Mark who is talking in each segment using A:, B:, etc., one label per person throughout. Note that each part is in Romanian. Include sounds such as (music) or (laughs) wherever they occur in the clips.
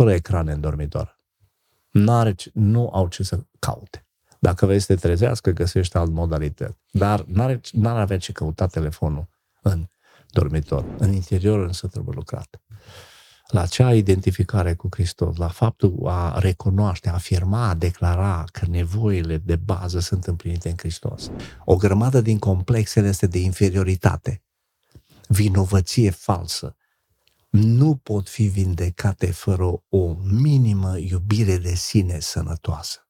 A: fără ecrane în dormitor. N-are, nu au ce să caute. Dacă vrei să te trezească, găsești alt modalitate. Dar n-are, n-ar avea ce căuta telefonul în dormitor. În interior însă trebuie lucrat. La acea identificare cu Hristos, la faptul a recunoaște, a afirma, a declara că nevoile de bază sunt împlinite în Hristos. O grămadă din complexele este de inferioritate, vinovăție falsă, nu pot fi vindecate fără o minimă iubire de sine sănătoasă.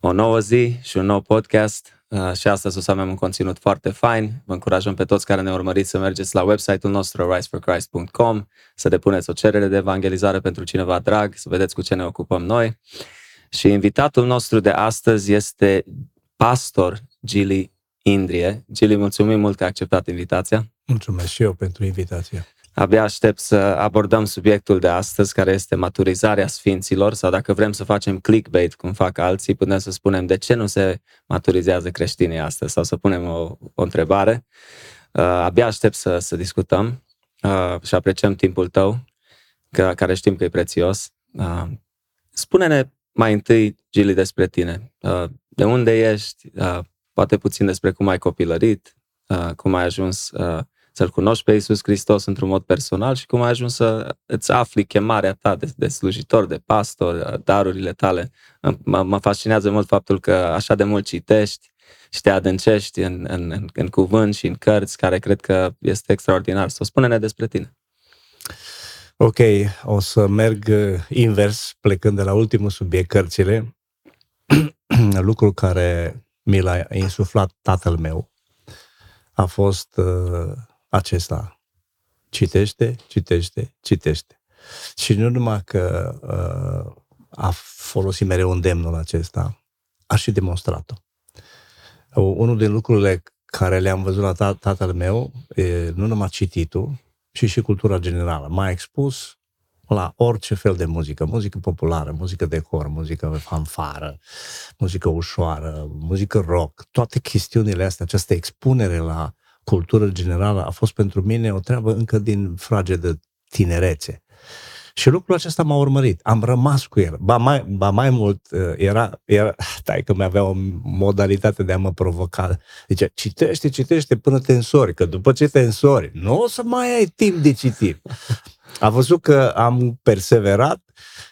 B: O nouă zi și un nou podcast Uh, și astăzi o să avem un conținut foarte fain. Vă încurajăm pe toți care ne urmăriți să mergeți la website-ul nostru riseforchrist.com, să depuneți o cerere de evangelizare pentru cineva drag, să vedeți cu ce ne ocupăm noi. Și invitatul nostru de astăzi este pastor Gili Indrie. Gili, mulțumim mult că ai acceptat invitația.
A: Mulțumesc și eu pentru invitație.
B: Abia aștept să abordăm subiectul de astăzi, care este maturizarea sfinților, sau dacă vrem să facem clickbait, cum fac alții, putem să spunem de ce nu se maturizează creștinii astăzi, sau să punem o, o întrebare. Uh, abia aștept să, să discutăm uh, și apreciem timpul tău, că, care știm că e prețios. Uh, spune-ne mai întâi, Gili, despre tine. Uh, de unde ești? Uh, poate puțin despre cum ai copilărit, uh, cum ai ajuns uh, să-L cunoști pe Iisus Hristos într-un mod personal și cum ai ajuns să îți afli chemarea ta de, de slujitor, de pastor, darurile tale. Mă, mă fascinează mult faptul că așa de mult citești și te adâncești în, în, în, în cuvânt și în cărți, care cred că este extraordinar. Să spune-ne despre tine.
A: Ok, o să merg uh, invers, plecând de la ultimul subiect, cărțile. (clears throat) Lucrul care mi l-a insuflat tatăl meu a fost uh, acesta. Citește, citește, citește. Și nu numai că uh, a folosit mereu îndemnul acesta, a și demonstrat-o. Unul din lucrurile care le-am văzut la tatăl meu e nu numai cititul, ci și cultura generală. M-a expus la orice fel de muzică, muzică populară, muzică de cor, muzică fanfară, muzică ușoară, muzică rock, toate chestiunile astea, această expunere la cultură generală a fost pentru mine o treabă încă din frage de tinerețe. Și lucrul acesta m-a urmărit. Am rămas cu el. Ba mai, ba mai mult, uh, era, era (laughs) tai că mi-avea o modalitate de a mă provoca. Zice, citește, citește până te însori, că după ce te însori, nu o să mai ai timp de citit. A văzut că am perseverat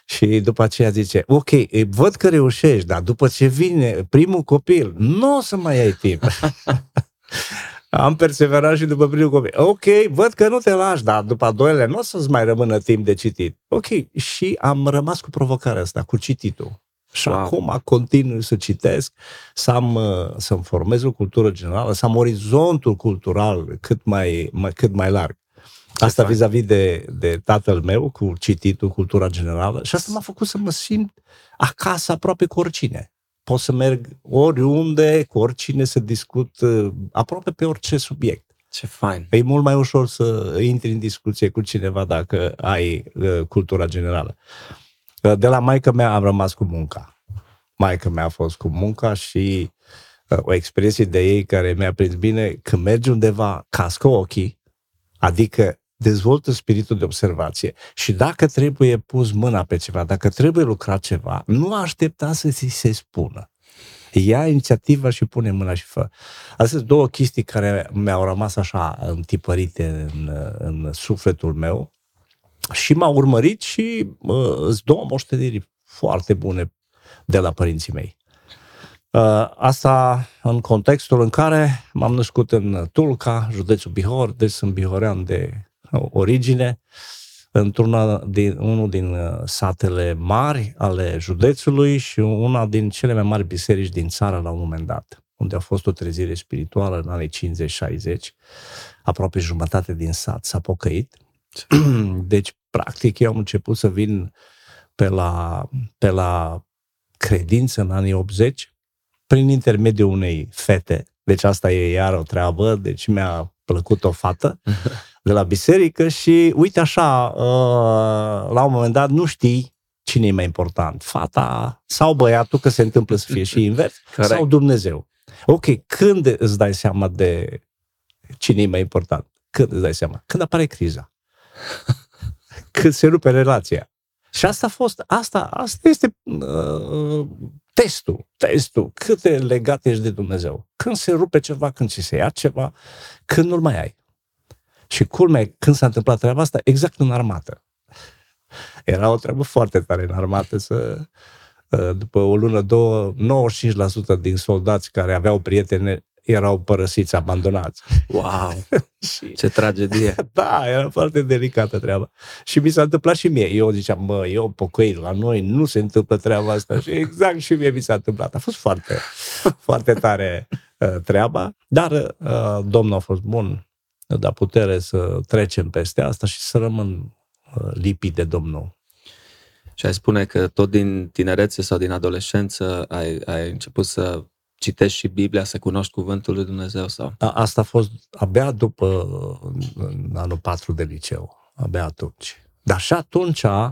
A: și după aceea zice, ok, văd că reușești, dar după ce vine primul copil, nu o să mai ai timp. (laughs) Am perseverat și după primul copil. Ok, văd că nu te lași, dar după a doilea nu o să-ți mai rămână timp de citit. Ok, și am rămas cu provocarea asta, cu cititul. Și wow. acum continui să citesc, să am, uh, să-mi formez o cultură generală, să am orizontul cultural cât mai, mai, cât mai larg. Asta fain. vis-a-vis de, de tatăl meu, cu cititul, cultura generală. Și asta m-a făcut să mă simt acasă aproape cu oricine pot să merg oriunde, cu oricine să discut uh, aproape pe orice subiect.
B: Ce fain!
A: E mult mai ușor să intri în discuție cu cineva dacă ai uh, cultura generală. Uh, de la maica mea am rămas cu munca. Maica mea a fost cu munca și uh, o expresie de ei care mi-a prins bine, când mergi undeva, cască ochii, adică dezvoltă spiritul de observație și dacă trebuie pus mâna pe ceva, dacă trebuie lucrat ceva, nu aștepta să ți se spună. Ia inițiativa și pune mâna și fă. Astea sunt două chestii care mi-au rămas așa întipărite în, în sufletul meu și m-au urmărit și uh, îți două moșteniri foarte bune de la părinții mei. Uh, asta în contextul în care m-am născut în Tulca, județul Bihor, deci sunt bihorean de origine, într-una din, unul din uh, satele mari ale județului și una din cele mai mari biserici din țară la un moment dat, unde a fost o trezire spirituală în anii 50-60, aproape jumătate din sat s-a pocăit. (clears throat) Deci, practic, eu am început să vin pe la, pe la credință în anii 80, prin intermediul unei fete Deci asta e iar o treabă, deci mi-a plăcut o fată (laughs) de la biserică și uite așa, uh, la un moment dat nu știi cine e mai important, fata sau băiatul, că se întâmplă să fie și (laughs) invers,
B: Corect.
A: sau Dumnezeu. Ok, când îți dai seama de cine e mai important? Când îți dai seama? Când apare criza. (laughs) Când se rupe relația. Și asta a fost, asta, asta este uh, testul, testul, cât de legat ești de Dumnezeu. Când se rupe ceva, când ți se ia ceva, când nu-l mai ai. Și culmea, când s-a întâmplat treaba asta, exact în armată. Era o treabă foarte tare în armată să, uh, după o lună, două, 95% din soldați care aveau prietene erau părăsiți, abandonați.
B: Wow, (laughs)
A: Și
B: ce tragedie. (laughs)
A: da, era foarte delicată treaba. Și mi s-a întâmplat și mie. Eu ziceam, bă, eu pocăit, la noi nu se întâmplă treaba asta. Și exact și mie mi s-a întâmplat. A fost foarte, foarte tare uh, treaba, dar uh, Domnul a fost bun, ne-a dat putere să trecem peste asta și să rămân uh, lipit de Domnul.
B: Și ai spune că tot din tinerețe sau din adolescență ai, ai început să citești și Biblia, să cunoști cuvântul lui Dumnezeu sau?
A: A, asta a fost abia după uh, în anul 4 de liceu, abia atunci. Dar și atunci uh,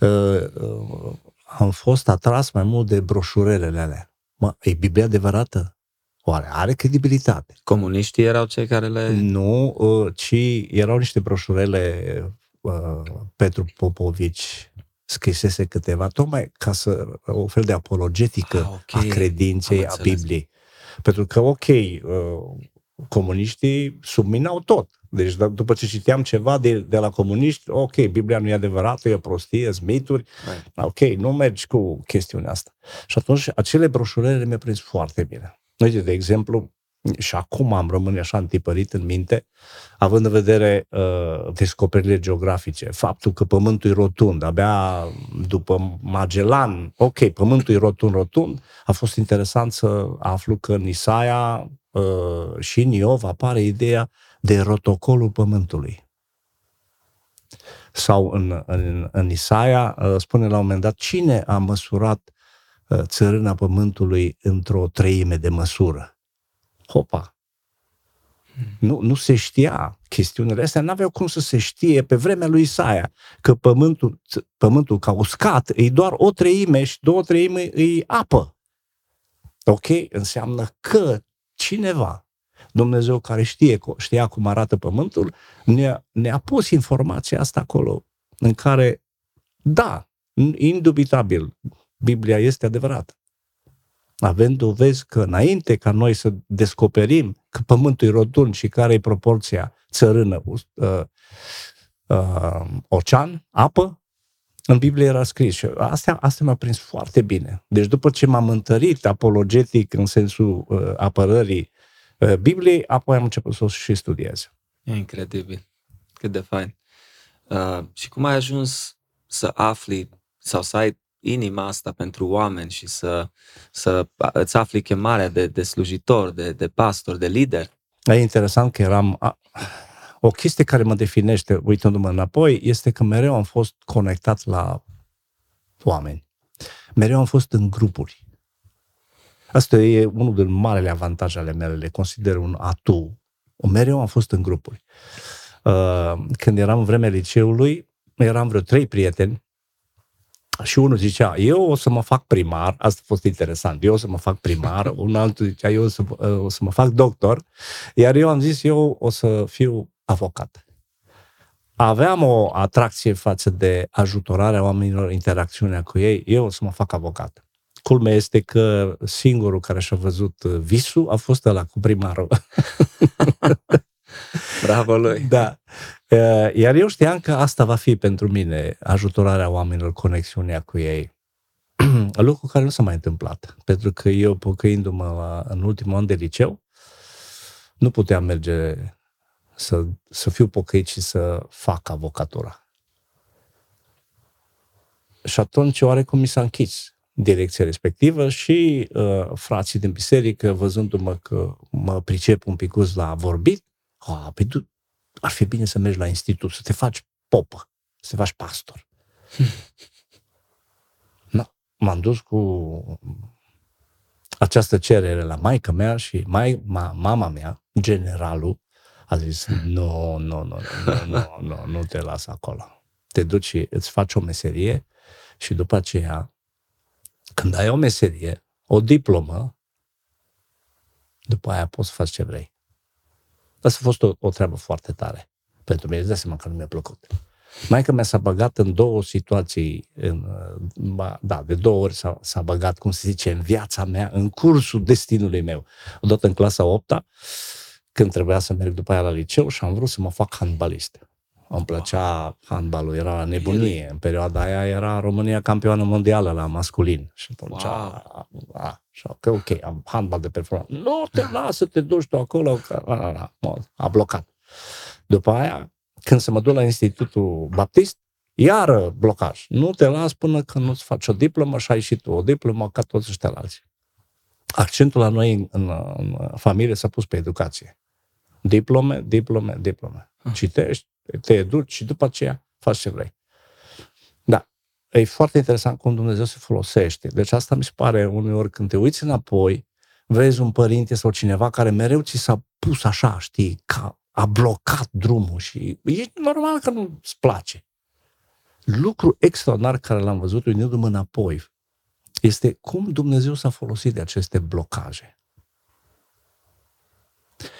A: uh, am fost atras mai mult de broșurelele alea. Mă, e Biblia adevărată? Oare are credibilitate?
B: Comuniștii erau cei care le...
A: Nu, uh, ci erau niște broșurele uh, Petru Popovici scrisese câteva, tocmai ca să o fel de apologetică
B: Ah, ok.
A: a credinței,
B: Am
A: a
B: înțeles.
A: Bibliei. Pentru că, ok, uh, comuniștii subminau tot. Deci d- după ce citeam ceva de, de la comuniști, ok, Biblia nu e adevărată, e o prostie, sunt mituri,
B: Hai.
A: ok, nu mergi cu chestiunea asta. Și atunci acele broșurele mi-au prins foarte bine. Uite, de exemplu, și acum am rămâne așa întipărit în minte, având în vedere uh, descoperirile geografice, faptul că Pământul e rotund, abia după Magellan, ok, Pământul e rotund, rotund, a fost interesant să aflu că în Isaia uh, și în Iov apare ideea de rotocolul Pământului. Sau în, în, în Isaia uh, spune la un moment dat, cine a măsurat uh, țărâna Pământului într-o treime de măsură? Hopa! Nu, nu se știa chestiunile astea, n-aveau cum să se știe pe vremea lui Isaia că pământul, pământul ca uscat e doar o treime și două treime e apă. Ok? Înseamnă că cineva, Dumnezeu care știe, știa cum arată pământul, ne-a, ne-a pus informația asta acolo, în care, da, indubitabil, Biblia este adevărată. Avem dovezi că înainte ca noi să descoperim că pământul e rotund și care e proporția țărână, uh, uh, ocean, apă, în Biblie era scris și asta, asta m-a prins foarte bine. Deci după ce m-am întărit apologetic în sensul uh, apărării uh, Bibliei, apoi am început să o și studiez.
B: E incredibil. Cât de fain. Uh, și cum ai ajuns să afli sau să ai inima asta pentru oameni și să, să îți afli chemarea de, de slujitor, de, de pastor, de lider?
A: E interesant că eram... A, o chestie care mă definește, uitându-mă înapoi, este că mereu am fost conectat la oameni. Mereu am fost în grupuri. Asta e unul din marele avantaje ale mele, le consider un atu. Mereu am fost în grupuri. Uh, Când eram în vremea liceului, eram vreo trei prieteni și unul zicea, eu o să mă fac primar, asta a fost interesant, eu o să mă fac primar, (laughs) un altul zicea, eu o să, o să mă fac doctor, iar eu am zis, eu o să fiu avocat. Aveam o atracție față de ajutorarea oamenilor, interacțiunea cu ei, eu o să mă fac avocat. Culmea este că singurul care și-a văzut visul a fost ăla cu primarul. (laughs)
B: Bravo lui!
A: Da. Uh, Iar eu știam că asta va fi pentru mine, ajutorarea oamenilor, conexiunea cu ei. (clears throat) Lucru care nu s-a mai întâmplat. Pentru că eu, pocăindu-mă la, în ultimul an de liceu, nu puteam merge să, să fiu pocăit și să fac avocatura. Și atunci, oarecum mi s-a închis direcția respectivă și uh, frații din biserică, văzându-mă că mă pricep un pic la vorbit, a, păi tu, ar fi bine să mergi la institut, să te faci popă, să te faci pastor. Na, m-am dus cu această cerere la maica mea și mai, ma, mama mea, generalul, a zis, nu, nu, nu, nu, nu, nu, nu te las acolo. Te duci și îți faci o meserie și după aceea, când ai o meserie, o diplomă, după aia poți să faci ce vrei. Asta a fost o, o treabă foarte tare pentru mine. Îți dai seama că nu mi-a plăcut. Maica mea s-a băgat în două situații, în, da, de două ori s-a, s-a băgat, cum se zice, în viața mea, în cursul destinului meu. Odată în clasa 8 când trebuia să merg după aia la liceu și am vrut să mă fac handbalist. Îmi plăcea handbalul, era nebunie. În perioada aia era România campioană mondială la masculin. Și atunci, wow. a, a, a, că ok, am handbal de performanță. Nu te lasă, te duci tu acolo. Că, a, a, a, a blocat. După aia, când se mă duc la Institutul Baptist, iară blocaj. Nu te las până când nu-ți faci o diplomă și ai și tu o diplomă ca toți ăștia alții. Accentul la noi în, în, în familie s-a pus pe educație. Diplome, diplome, diplome. Ah. Citești, te educi și după aceea faci ce vrei. Da. E foarte interesant cum Dumnezeu se folosește. Deci asta mi se pare uneori când te uiți înapoi, vezi un părinte sau cineva care mereu ți s-a pus așa, știi, ca a blocat drumul și e normal că nu-ți place. Lucru extraordinar care l-am văzut uitându-mă înapoi este cum Dumnezeu s-a folosit de aceste blocaje.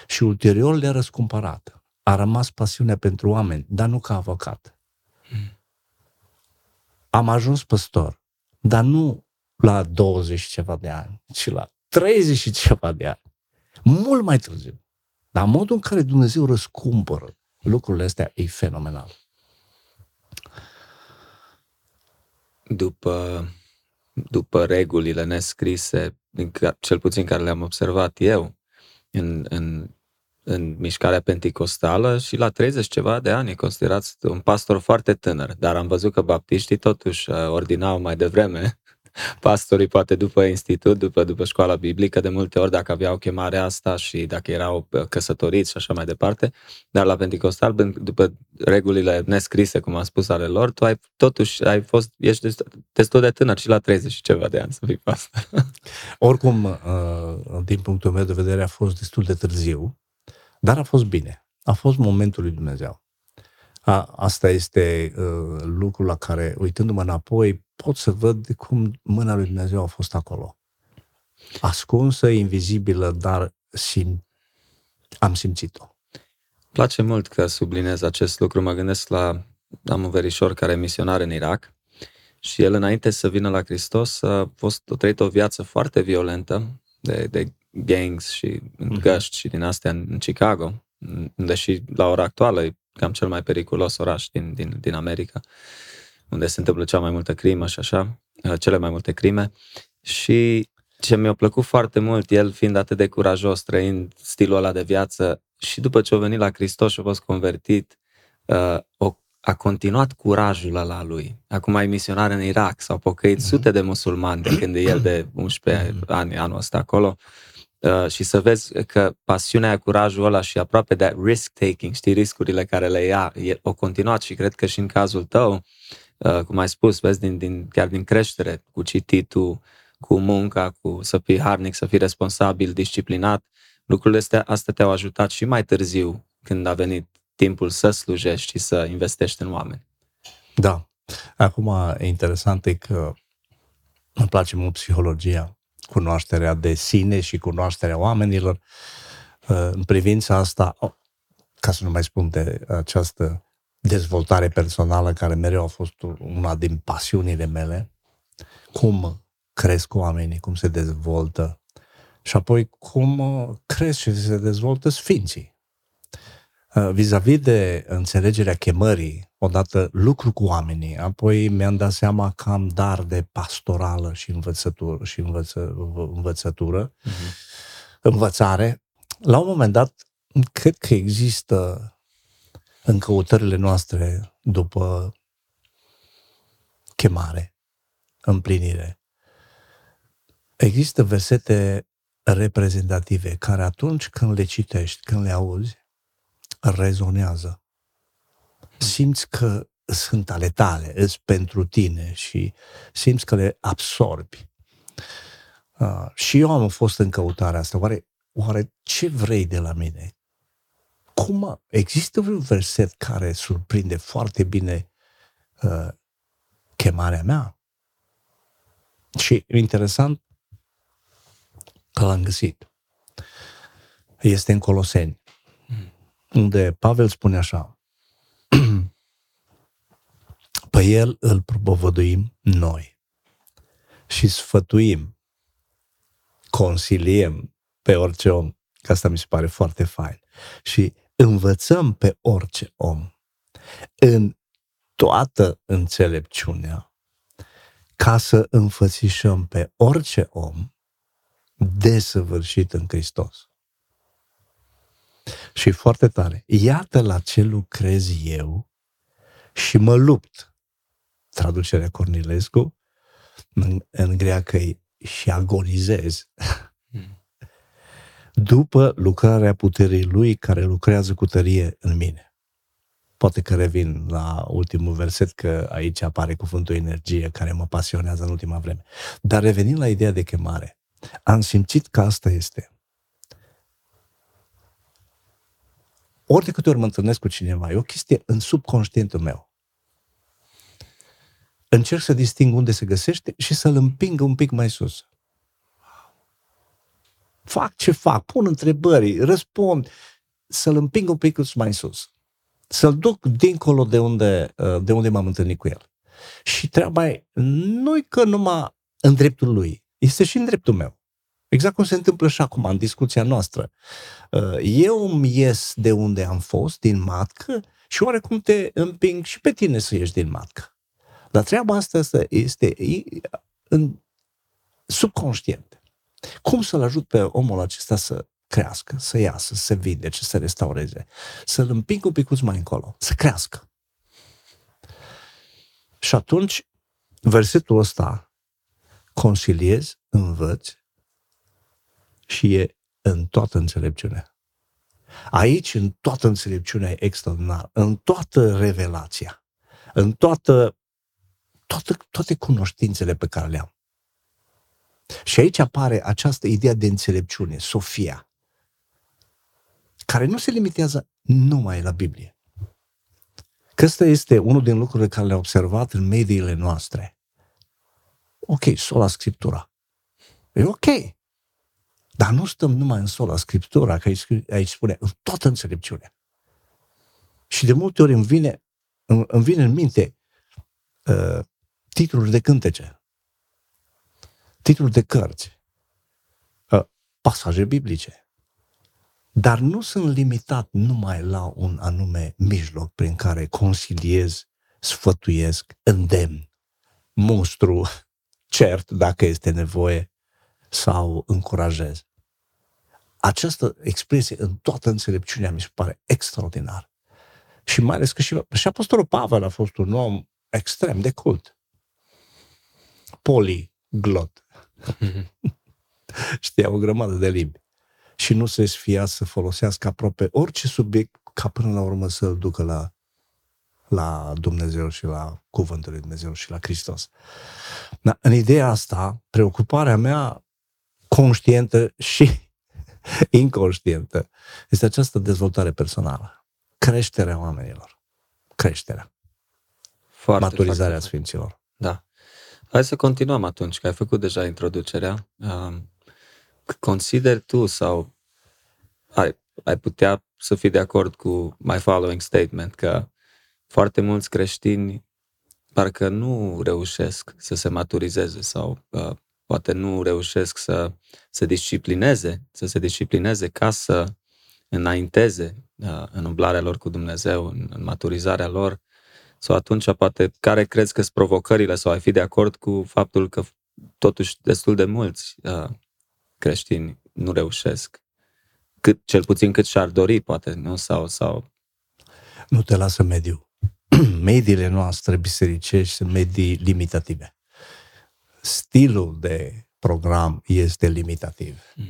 A: Și ulterior le-a răscumpărat. A rămas pasiunea pentru oameni, dar nu ca avocat. Am ajuns păstor, dar nu la 20 ceva de ani, ci la 30 și ceva de ani. Mult mai târziu. Dar modul în care Dumnezeu răscumpără lucrurile astea e fenomenal.
B: După, după regulile nescrise, cel puțin care le-am observat eu, în, în, în mișcarea penticostală și la 30 ceva de ani e considerat un pastor foarte tânăr, dar am văzut că baptiștii totuși uh, ordinau mai devreme (laughs) pastorii poate după institut, după, după școala biblică, de multe ori dacă aveau chemarea asta și dacă erau uh, căsătoriți și așa mai departe, dar la Pentecostal, după regulile nescrise, cum am spus, ale lor, tu ai, totuși ai fost, ești destul de tânăr și la 30 și ceva de ani să fii pastor. (laughs)
A: Oricum, uh, din punctul meu de vedere, a fost destul de târziu, dar a fost bine. A fost momentul lui Dumnezeu. A, asta este uh, lucrul la care, uitându-mă înapoi, pot să văd cum mâna lui Dumnezeu a fost acolo. Ascunsă, invizibilă, dar sim- am simțit-o.
B: Place mult că sublinez acest lucru. Mă gândesc la am un verișor care e misionar în Irak și el înainte să vină la Hristos a fost a trăit o viață foarte violentă de, de gangs și mm-hmm. găști și din astea în Chicago, deși la ora actuală e cam cel mai periculos oraș din, din, din America, unde se întâmplă cea mai multă crimă și așa, uh, cele mai multe crime. Și ce mi-a plăcut foarte mult, el fiind atât de curajos, trăind stilul ăla de viață, și după ce a venit la Hristos și a fost convertit, uh, o, a continuat curajul ăla lui. Acum e misionar în Irak, s-au pocăit mm-hmm. sute de musulmani de când e el de 11 mm-hmm. ani, anul ăsta acolo. Uh, și să vezi că pasiunea, curajul ăla și aproape de risk-taking, știi, riscurile care le ia, e, o continuat și cred că și în cazul tău, uh, cum ai spus, vezi, din, din, chiar din creștere, cu cititul, cu munca, cu să fii harnic, să fii responsabil, disciplinat, lucrurile astea, astea te-au ajutat și mai târziu, când a venit timpul să slujești și să investești în oameni.
A: Da. Acum, e interesant e că îmi place mult psihologia cunoașterea de sine și cunoașterea oamenilor. Uh, în privința asta, ca să nu mai spun de această dezvoltare personală care mereu a fost una din pasiunile mele, cum cresc oamenii, cum se dezvoltă și apoi cum uh, cresc și se dezvoltă sfinții. Uh, vis-a-vis de înțelegerea chemării, odată lucru cu oamenii, apoi mi-am dat seama că am dar de pastorală și învățătură și învăță, învățătură, uh-huh. învățare. La un moment dat, cred că există în căutările noastre după chemare, împlinire. Există versete reprezentative care atunci când le citești, când le auzi, rezonează. Simți că sunt ale tale, îs pentru tine și simți că le absorbi. Uh, și eu am fost în căutarea asta. Oare, oare ce vrei de la mine? Cum există un verset care surprinde foarte bine uh, chemarea mea? Și interesant că l-am găsit. Este în Coloseni, unde Pavel spune așa, (clears throat) pe el îl propovăduim noi și sfătuim, consiliem pe orice om, că asta mi se pare foarte fain, și învățăm pe orice om în toată înțelepciunea ca să înfățișăm pe orice om desăvârșit în Hristos. Și foarte tare. Iată la ce lucrez eu și mă lupt. Traducerea Cornilescu, în, în greacă și agonizez. Hmm. După lucrarea puterii lui care lucrează cu tărie în mine. Poate că revin la ultimul verset, că aici apare cuvântul energie, care mă pasionează în ultima vreme. Dar revenind la ideea de chemare, am simțit că asta este. Ori de câte ori mă întâlnesc cu cineva, e o chestie în subconștientul meu. Încerc să disting unde se găsește și să-l împing un pic mai sus. Fac ce fac, pun întrebări, răspund, să-l împing un pic mai sus să-l duc dincolo de unde, uh, de unde m-am întâlnit cu el. Și treaba e, nu că numai în dreptul lui, este și în dreptul meu. Exact cum se întâmplă și acum, în discuția noastră. Uh, eu îmi ies de unde am fost, din matcă, și oarecum te împing și pe tine să ieși din matcă. Dar treaba asta este în subconștient. Cum să-l ajut pe omul acesta să crească, să iasă, să se vindece, să se restaureze, să-l împing un pic mai încolo, să crească. Și atunci, versetul ăsta, consiliez, învăț și e în toată înțelepciunea. Aici, în toată înțelepciunea e extraordinar, în toată revelația, în toată, toată, toate cunoștințele pe care le am. Și aici apare această idee de înțelepciune, Sofia care nu se limitează numai la Biblie. Că ăsta este unul din lucrurile care le-am observat în mediile noastre. Ok, sola Scriptura. E ok. Dar nu stăm numai în sola Scriptura, că aici, aici spune în toată înțelepciunea. Și de multe ori îmi vine, îmi vine în minte uh, titluri de cântece, titluri de cărți, uh, pasaje biblice. Dar nu sunt limitat numai la un anume mijloc prin care consiliez, sfătuiesc, îndemn, monstru, cert dacă este nevoie sau încurajez. Această expresie în toată înțelepciunea mi se pare extraordinar. Și mai ales că și, și Apostolul Pavel a fost un om extrem de cult. Poliglot. (laughs) Știa o grămadă de limbi și nu se sfia să folosească aproape orice subiect ca până la urmă să-l ducă la, la Dumnezeu și la Cuvântul lui Dumnezeu și la Hristos. Da, în ideea asta, preocuparea mea conștientă și (laughs) inconștientă este această dezvoltare personală. Creșterea oamenilor. Creșterea. Foarte, Maturizarea foarte Sfinților.
B: Da. Hai să continuăm atunci, că ai făcut deja introducerea. Um, consideri tu sau ai, ai putea să fii de acord cu my following statement că foarte mulți creștini parcă nu reușesc să se maturizeze sau uh, poate nu reușesc să se disciplineze, să se disciplineze ca să înainteze uh, în umblarea lor cu Dumnezeu, în, în maturizarea lor, sau atunci poate care crezi că sunt provocările sau ai fi de acord cu faptul că totuși destul de mulți uh, creștini nu reușesc. Cât, cel puțin cât și-ar dori, poate, nu? Sau, sau...
A: Nu te lasă mediu. (clears throat) Mediile noastre bisericești sunt medii limitative. Stilul de program este limitativ. Mm.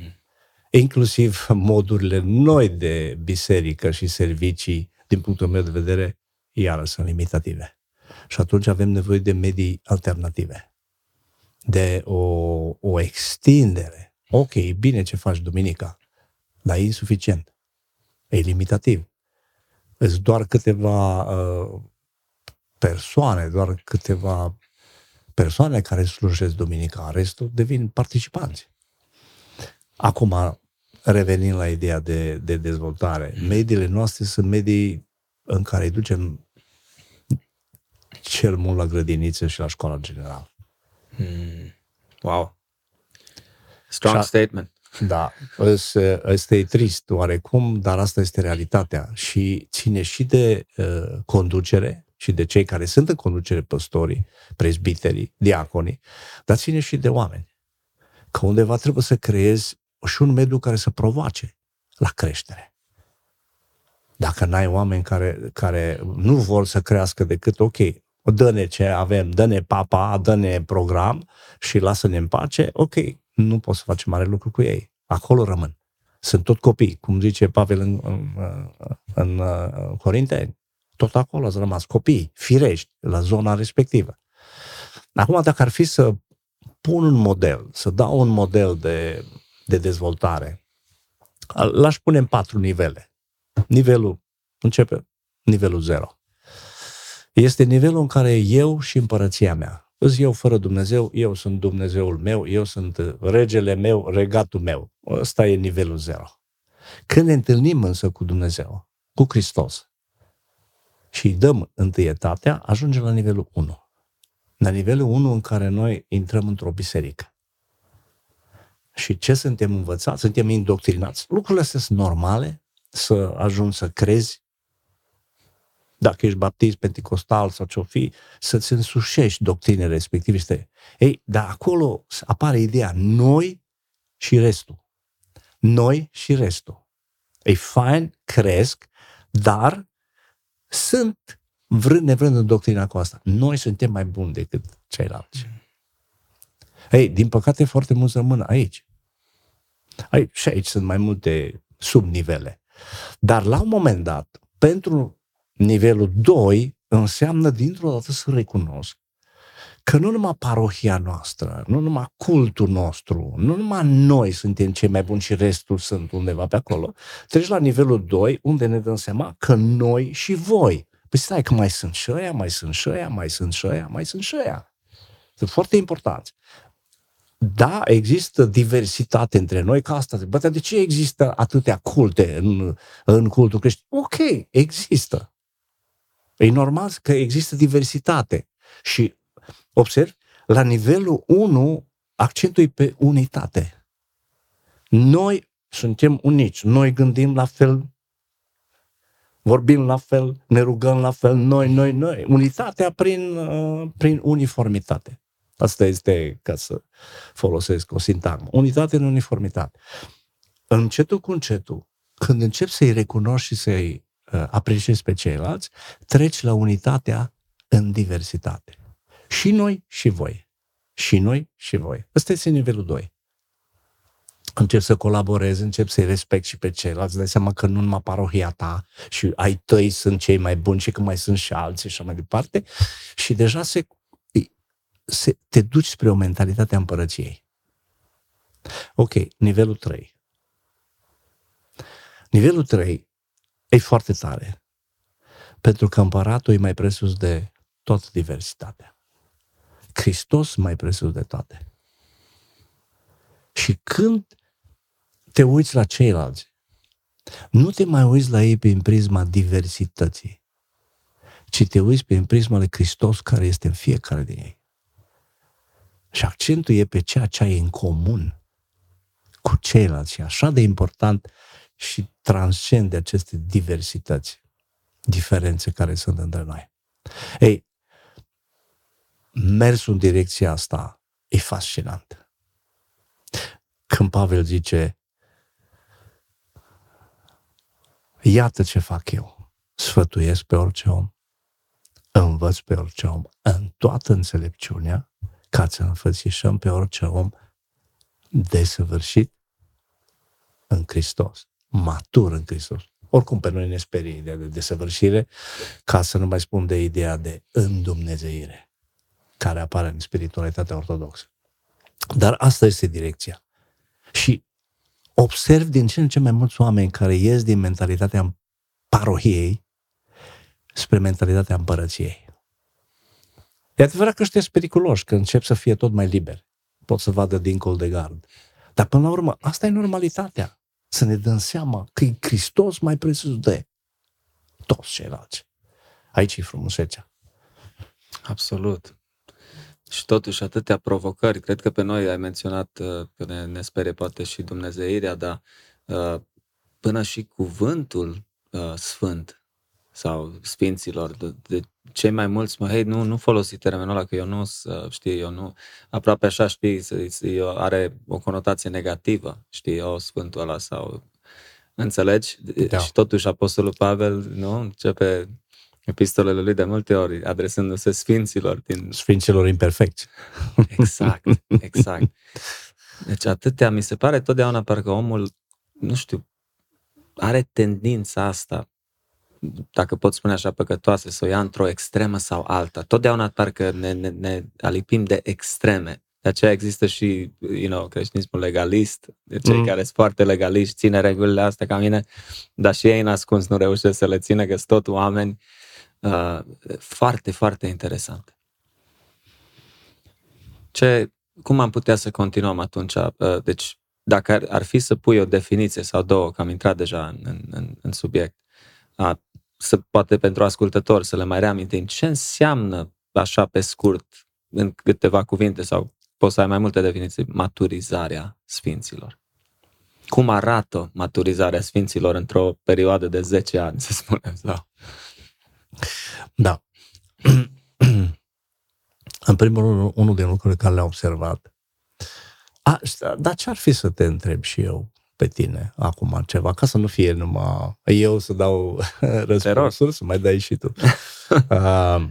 A: Inclusiv modurile noi de biserică și servicii, din punctul meu de vedere, iară sunt limitative. Și atunci avem nevoie de medii alternative. de o, o extindere. Ok, bine ce faci duminica, dar e insuficient. E limitativ. Îți doar câteva uh, persoane, doar câteva persoane care slujesc duminica, restul devin participanți. Acum, revenind la ideea de, de dezvoltare, mediile noastre sunt medii în care îi ducem cel mult la grădiniță și la școala generală.
B: Hmm. Wow. Strong și statement.
A: Da, ăsta e trist oarecum, dar asta este realitatea și ține și de uh, conducere și de cei care sunt în conducere, păstorii, prezbiterii, diaconii, dar ține și de oameni. Că undeva trebuie să creezi și un mediu care să provoace la creștere. Dacă n-ai oameni care, care nu vor să crească decât, ok, dă-ne ce avem, dă-ne papa, dă-ne program și lasă-ne în pace, ok, nu poți să faci mare lucru cu ei. Acolo rămân. Sunt tot copii, cum zice Pavel în, în, în, în Corinteni. Tot acolo ați rămas copii, firești, la zona respectivă. Acum, dacă ar fi să pun un model, să dau un model de, de dezvoltare, l-aș pune în patru nivele. Nivelul, începe nivelul zero. Este nivelul în care eu și împărăția mea. Îți eu fără Dumnezeu, eu sunt Dumnezeul meu, eu sunt regele meu, regatul meu. Ăsta e nivelul zero. Când ne întâlnim însă cu Dumnezeu, cu Hristos, și îi dăm întâietatea, ajungem la nivelul 1. La nivelul 1 în care noi intrăm într-o biserică. Și ce suntem învățați? Suntem indoctrinați. Lucrurile astea sunt normale, să ajungi să crezi dacă ești baptist, penticostal sau ce-o fi, să-ți însușești doctrinele respective. Este, ei, dar acolo apare ideea noi și restul. Noi și restul. E fain, cresc, dar sunt vrând nevrând în doctrina cu asta. Noi suntem mai buni decât ceilalți. Ei, din păcate, foarte mulți rămân aici. aici. Și aici sunt mai multe subnivele. Dar la un moment dat, pentru nivelul 2, înseamnă dintr-o dată să recunosc că nu numai parohia noastră, nu numai cultul nostru, nu numai noi suntem cei mai buni și restul sunt undeva pe acolo, treci la nivelul 2, unde ne dăm seama că noi și voi. Păi stai că mai sunt și ăia, mai sunt și ăia, mai sunt și ăia, mai sunt și ăia. Sunt foarte importanți. Da, există diversitate între noi, ca asta. Bă, de ce există atâtea culte în, în cultul creștin? Ok, există. E normal că există diversitate. Și observ, la nivelul 1, accentul e pe unitate. Noi suntem unici, noi gândim la fel, vorbim la fel, ne rugăm la fel, noi, noi, noi. Unitatea prin, uh, prin uniformitate. Asta este, ca să folosesc o sintagmă. Unitate în uniformitate. Încetul cu încetul, când începi să-i recunoști și să-i uh, apreciezi pe ceilalți, treci la unitatea în diversitate. Și noi și voi. Și noi și voi. Ăsta este nivelul 2. Încep să colaborezi, încep să-i respect și pe ceilalți, dai seama că nu numai parohia ta și ai tăi sunt cei mai buni și că mai sunt și alții și așa mai departe. Și deja se, se, te duci spre o mentalitate a împărăției. Ok, nivelul 3. Nivelul 3 e foarte tare. Pentru că împăratul e mai presus de toată diversitatea. Hristos mai presus de toate. Și când te uiți la ceilalți, nu te mai uiți la ei prin prisma diversității, ci te uiți prin prisma lui Hristos care este în fiecare din ei. Și accentul e pe ceea ce ai în comun cu ceilalți. Și așa de important și transcende aceste diversități, diferențe care sunt între noi. Ei, mersul în direcția asta e fascinant. Când Pavel zice, iată ce fac eu, sfătuiesc pe orice om, învăț pe orice om, în toată înțelepciunea, ca să înfățișăm pe orice om desăvârșit în Hristos, matur în Hristos. Oricum pe noi ne sperie ideea de desăvârșire, ca să nu mai spun de ideea de îndumnezeire care apare în spiritualitatea ortodoxă. Dar asta este direcția. Și observ din ce în ce mai mulți oameni care ies din mentalitatea parohiei spre mentalitatea împărăției. E adevărat că ăștia sunt periculoși, că încep să fie tot mai liberi. Pot să vadă dincolo de gard. Dar până la urmă, asta e normalitatea. Să ne dăm seama că e Hristos mai presus de toți ceilalți. Aici e frumusețea.
B: Absolut. Și totuși atâtea provocări. Cred că pe noi ai menționat uh, că ne, ne sperie poate și Dumnezeirea, dar uh, până și cuvântul uh, sfânt sau sfinților, de, de cei mai mulți mă, hei, nu, nu folosi termenul ăla, că eu nu, știi, eu nu, aproape așa, știi, are o conotație negativă, știi, o sfântul ăla sau, înțelegi? Da. Și totuși Apostolul Pavel, nu, începe epistolele lui de multe ori, adresându-se sfinților din...
A: Sfinților imperfecți.
B: Exact, exact. Deci atâtea, mi se pare totdeauna parcă omul, nu știu, are tendința asta, dacă pot spune așa, păcătoase, să o ia într-o extremă sau alta. Totdeauna parcă ne, ne, ne alipim de extreme. De aceea există și, you know, creștinismul legalist, de cei mm. care sunt foarte legaliști, ține regulile astea ca mine, dar și ei în ascuns nu reușesc să le țină, că sunt tot oameni uh, foarte, foarte interesante. Ce, cum am putea să continuăm atunci? Uh, deci, dacă ar, ar fi să pui o definiție sau două, că am intrat deja în, în, în subiect, uh, să poate pentru ascultători să le mai reamintim ce înseamnă așa pe scurt, în câteva cuvinte sau poți să ai mai multe definiții, maturizarea sfinților. Cum arată maturizarea sfinților într-o perioadă de 10 ani, să spunem? Sau?
A: Da. (clears throat) în primul rând, unul din lucrurile care le-am observat. A, dar ce ar fi să te întreb și eu pe tine acum ceva, ca să nu fie numai eu să dau (laughs) răspunsuri, să mai dai și tu. (laughs) uh,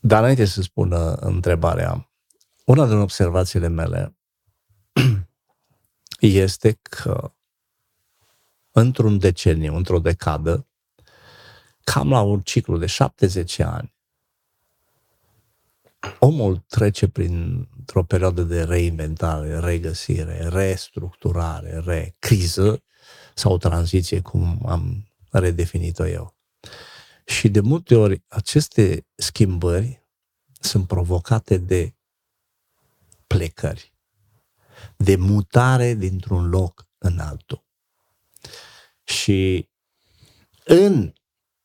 A: dar înainte să spună întrebarea, una din observațiile mele (clears throat) este că într-un deceniu, într-o decadă, cam la un ciclu de 70 ani, omul trece printr-o perioadă de reinventare, regăsire, restructurare, recriză sau tranziție, cum am redefinit-o eu. Și de multe ori aceste schimbări sunt provocate de plecări, de mutare dintr-un loc în altul. Și în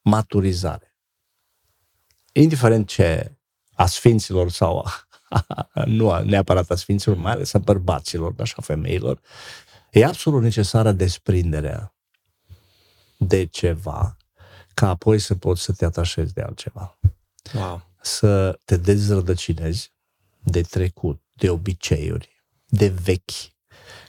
A: maturizare, indiferent ce a sfinților sau a, (laughs) nu neapărat a sfinților, mai ales a bărbaților, dar și a femeilor, e absolut necesară desprinderea de ceva ca apoi să poți să te atașezi de altceva.
B: Wow.
A: Să te dezrădăcinezi de trecut, de obiceiuri, de vechi,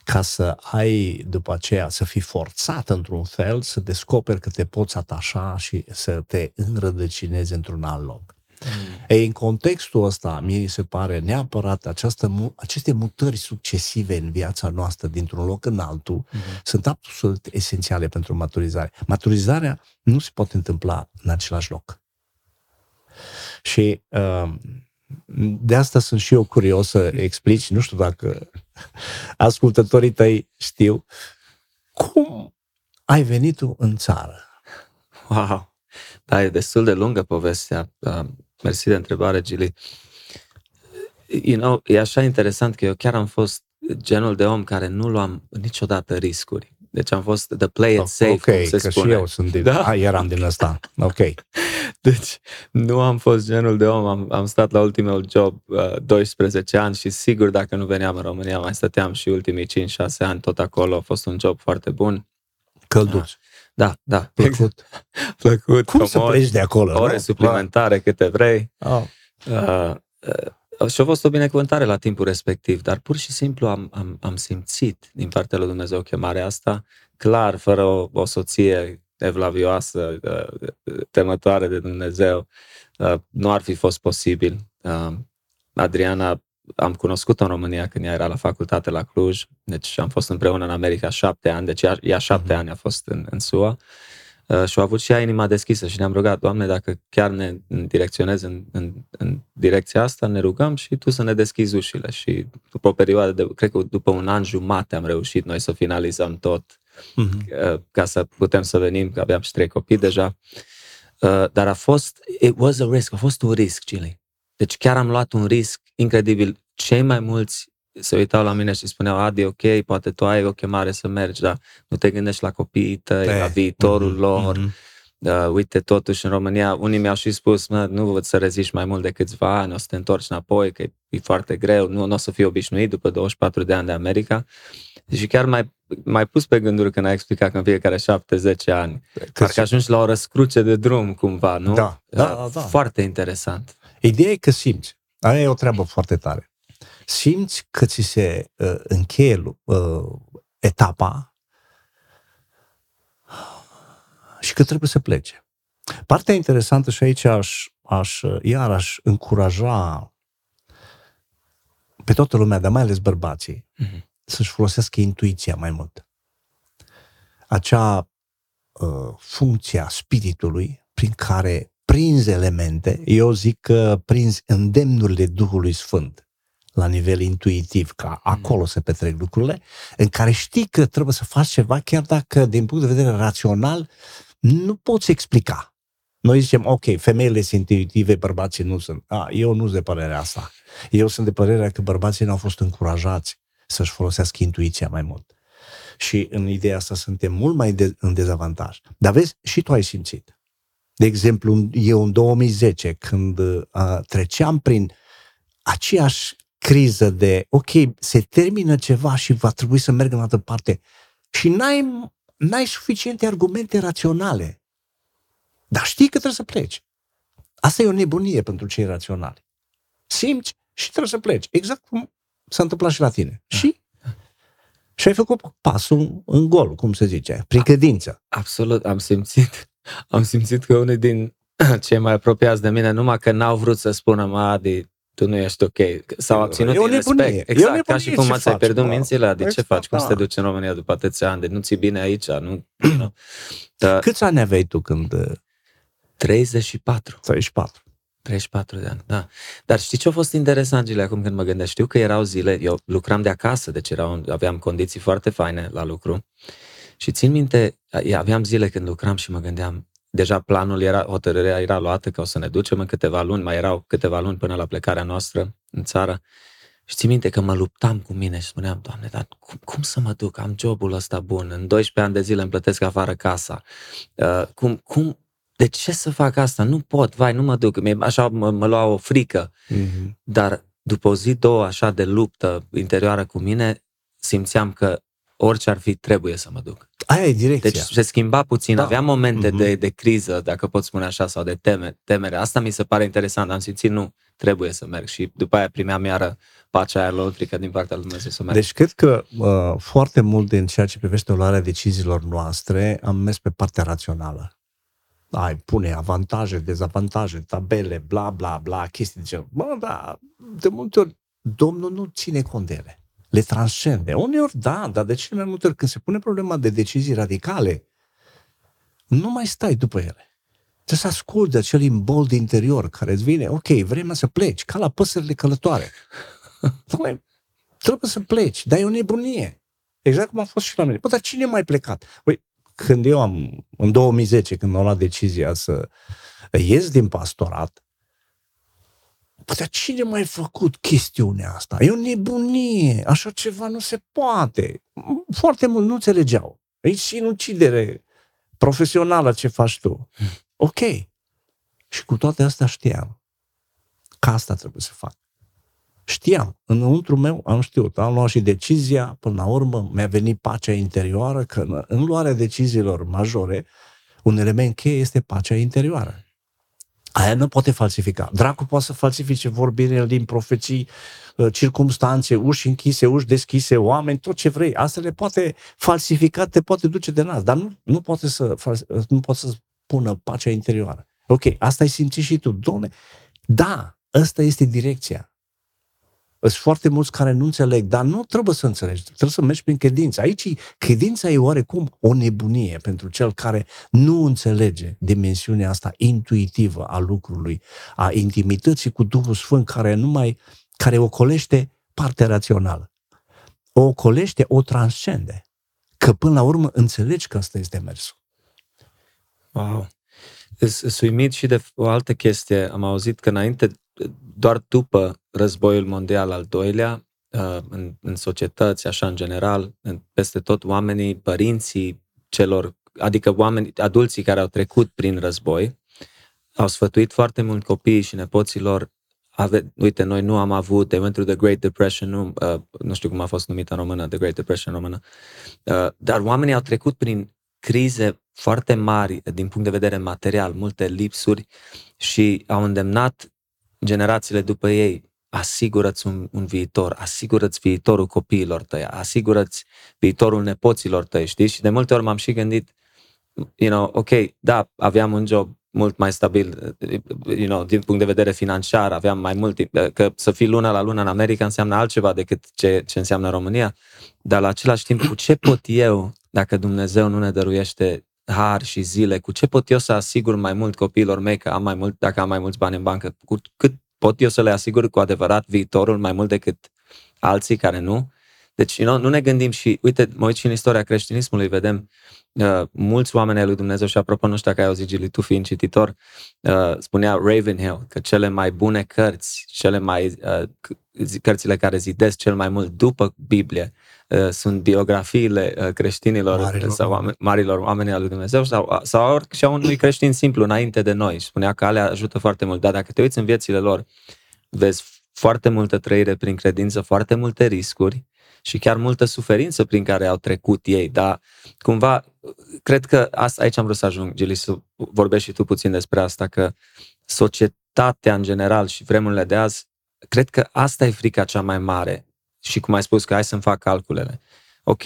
A: ca să ai după aceea să fii forțat într-un fel să descoperi că te poți atașa și să te înrădăcinezi într-un alt loc. Mm. Ei, în contextul ăsta, mie se pare neapărat această, aceste mutări succesive în viața noastră dintr-un loc în altul mm-hmm. sunt absolut esențiale pentru maturizare. Maturizarea nu se poate întâmpla în același loc. Și uh, de asta sunt și eu curios să explici, nu știu dacă ascultătorii tăi știu, cum ai venit tu în țară?
B: Wow! Da, e destul de lungă povestea. Uh, Mersi de întrebare, Gili. You know, e așa interesant că eu chiar am fost genul de om care nu luam niciodată riscuri. Deci am fost the play it oh, safe,
A: Ok, cum se că spune. și eu sunt din... Da? A, eram din ăsta. Ok. (laughs)
B: Deci nu am fost genul de om, am, am stat la ultimul job uh, 12 ani și sigur dacă nu veneam în România mai stăteam și ultimii 5-6 ani tot acolo. A fost un job foarte bun.
A: Călduț. Uh,
B: da, da.
A: Plăcut. (laughs)
B: Plăcut,
A: Cum comod, să pleci de acolo?
B: Ore nu? suplimentare, câte vrei. Oh. Uh, uh, și a fost o binecuvântare la timpul respectiv, dar pur și simplu am, am, am simțit din partea lui Dumnezeu chemarea asta, clar, fără o, o soție evlavioasă, uh, temătoare de Dumnezeu, uh, nu ar fi fost posibil. Uh, Adriana am cunoscut în România când ea era la facultate la Cluj, deci am fost împreună în America șapte ani, deci ea, ea șapte mm-hmm. ani a fost în, în SUA. Uh, și au avut și ea inima deschisă și ne-am rugat, Doamne, dacă chiar ne direcționezi în, în, în direcția asta, ne rugăm și Tu să ne deschizi ușile. Și după o perioadă de, cred că după un an jumate am reușit noi să finalizăm tot uh-huh. ca să putem să venim, că aveam și trei copii deja. Uh, dar a fost, it was a risk, a fost un risc, Chile. Deci chiar am luat un risc incredibil. Cei mai mulți se uitau la mine și spuneau, Adi, ok, poate tu ai o chemare să mergi, dar nu te gândești la copiii tăi, la viitorul mm-hmm, lor. Mm-hmm. Uh, uite, totuși, în România, unii mi-au și spus, mă, nu văd să reziști mai mult de câțiva ani, o să te întorci înapoi, că e foarte greu, nu, nu o să fii obișnuit după 24 de ani de America. Și chiar mai, mai pus pe gânduri când ai explicat că în fiecare 7-10 ani, parcă ajungi la o răscruce de drum cumva, nu?
A: Da, da, da, da.
B: Foarte interesant.
A: Ideea e că simți. Aia e o treabă foarte tare simți că ți se uh, încheie uh, etapa și că trebuie să plece. Partea interesantă și aici aș, aș iar aș încuraja pe toată lumea, dar mai ales bărbații, mm-hmm. să-și folosească intuiția mai mult. Acea uh, funcție a spiritului prin care prinzi elemente, eu zic că prinzi îndemnurile Duhului Sfânt la nivel intuitiv, ca mm. acolo se petrec lucrurile, în care știi că trebuie să faci ceva, chiar dacă, din punct de vedere rațional, nu poți explica. Noi zicem, ok, femeile sunt intuitive, bărbații nu sunt. A, eu nu sunt de părerea asta. Eu sunt de părerea că bărbații nu au fost încurajați să-și folosească intuiția mai mult. Și în ideea asta suntem mult mai de, în dezavantaj. Dar vezi, și tu ai simțit. De exemplu, eu în 2010, când uh, treceam prin aceeași criză de, ok, se termină ceva și va trebui să merg în altă parte și n-ai, n-ai suficiente argumente raționale. Dar știi că trebuie să pleci. Asta e o nebunie pentru cei raționali. Simți și trebuie să pleci. Exact cum s-a întâmplat și la tine. Da. Și și ai făcut pasul în gol, cum se zice, prin credință.
B: Absolut, am simțit. Am simțit că unii din (clears throat) cei mai apropiați de mine, numai că n-au vrut să spună, mă, Adi, tu nu ești ok. S-au abținut din respect. Exact, ca și cum ați ai pierdut mințile, de ce exact, faci? Cum să te da. duci în România după atâția ani? De nu ți bine aici? Nu,
A: you da. Câți ani aveai tu când...
B: 34.
A: 34.
B: 34 de ani, da. Dar știi ce a fost interesant, Gile, acum când mă gândesc? Știu că erau zile, eu lucram de acasă, deci erau, aveam condiții foarte faine la lucru și țin minte, aveam zile când lucram și mă gândeam, deja planul era, hotărârea era luată că o să ne ducem în câteva luni, mai erau câteva luni până la plecarea noastră în țară. Și ții minte că mă luptam cu mine și spuneam, Doamne, dar cum, cum să mă duc? Am jobul ăsta bun, în 12 ani de zile îmi plătesc afară casa. Uh, cum, cum, de ce să fac asta? Nu pot, vai, nu mă duc. Așa mă, mă lua o frică. Mm-hmm. Dar după o zi, două, așa de luptă interioară cu mine, simțeam că orice ar fi, trebuie să mă duc.
A: Aia e direcția.
B: Deci se schimba puțin. Da. Aveam momente mm-hmm. de, de criză, dacă pot spune așa, sau de teme, temere. Asta mi se pare interesant. Am simțit, nu, trebuie să merg. Și după aia primeam iară pacea aia lăutrică din partea lui Dumnezeu să merg.
A: Deci cred că uh, foarte mult din ceea ce privește luarea deciziilor noastre am mers pe partea rațională. Ai, pune avantaje, dezavantaje, tabele, bla, bla, bla, chestii de genul. Bă, da, de multe ori Domnul nu ține cont de ele le transcende. Uneori da, dar de cele mai multe ori când se pune problema de decizii radicale, nu mai stai după ele. Trebuie să asculti acel imbold interior care îți vine, ok, vrem să pleci, ca la păsările călătoare. (laughs) trebuie să pleci, dar e o nebunie. Exact cum a fost și la mine. Bă, dar cine mai plecat? Păi, când eu am, în 2010, când am luat decizia să ies din pastorat, Păi, dar cine mai făcut chestiunea asta? E o nebunie, așa ceva nu se poate. Foarte mult nu înțelegeau. E sinucidere profesională ce faci tu. Ok. Și cu toate astea știam că asta trebuie să fac. Știam, înăuntru meu am știut, am luat și decizia, până la urmă mi-a venit pacea interioară, că în luarea deciziilor majore, un element cheie este pacea interioară. Aia nu poate falsifica. Dracu poate să falsifice vorbire din profeții, uh, circumstanțe, uși închise, uși deschise, oameni, tot ce vrei. Asta le poate falsifica, te poate duce de nas, dar nu, nu poate să, nu poate să pună pacea interioară. Ok, asta ai simțit și tu. Doamne, da, ăsta este direcția. Sunt foarte mulți care nu înțeleg, dar nu trebuie să înțelegi, trebuie să mergi prin credință. Aici credința e oarecum o nebunie pentru cel care nu înțelege dimensiunea asta intuitivă a lucrului, a intimității cu Duhul Sfânt care nu mai, care ocolește partea rațională. O ocolește, o transcende. Că până la urmă înțelegi că asta este mersul.
B: Wow. Sunt uimit și de o altă chestie. Am auzit că înainte, doar după războiul mondial al doilea, uh, în, în societăți, așa în general, în, peste tot oamenii, părinții celor, adică oameni, adulții care au trecut prin război, au sfătuit foarte mult copiii și nepoților ave, uite, noi nu am avut, they went through the Great Depression, nu, uh, nu știu cum a fost numită în română, the Great Depression în română, uh, dar oamenii au trecut prin crize foarte mari din punct de vedere material, multe lipsuri și au îndemnat generațiile după ei, asigură-ți un, un viitor, asigură-ți viitorul copiilor tăi, asigură-ți viitorul nepoților tăi, știi? Și de multe ori m-am și gândit, you know, ok, da, aveam un job mult mai stabil, you know, din punct de vedere financiar, aveam mai mult timp, că să fii lună la lună în America înseamnă altceva decât ce, ce înseamnă România, dar la același timp, cu ce pot eu, dacă Dumnezeu nu ne dăruiește har și zile, cu ce pot eu să asigur mai mult copiilor mei că am mai mult, dacă am mai mulți bani în bancă, cu cât pot eu să le asigur cu adevărat viitorul mai mult decât alții care nu? Deci, you know, nu ne gândim și, uite, mă uit și în istoria creștinismului, vedem uh, mulți oameni ai lui Dumnezeu și apropo, nu știu dacă ai auzit, Gili, tu fiind cititor, uh, spunea Ravenhill că cele mai bune cărți, cele mai, uh, cărțile care zidesc cel mai mult după Biblie, uh, sunt biografiile uh, creștinilor marilor. sau oameni, marilor oameni al lui Dumnezeu sau, sau și a unui creștin simplu înainte de noi. Și spunea că alea ajută foarte mult. Dar dacă te uiți în viețile lor, vezi foarte multă trăire prin credință, foarte multe riscuri, și chiar multă suferință prin care au trecut ei, dar cumva, cred că asta, aici am vrut să ajung, Gili, să vorbești și tu puțin despre asta, că societatea în general și vremurile de azi, cred că asta e frica cea mai mare. Și cum ai spus, că hai să-mi fac calculele. Ok,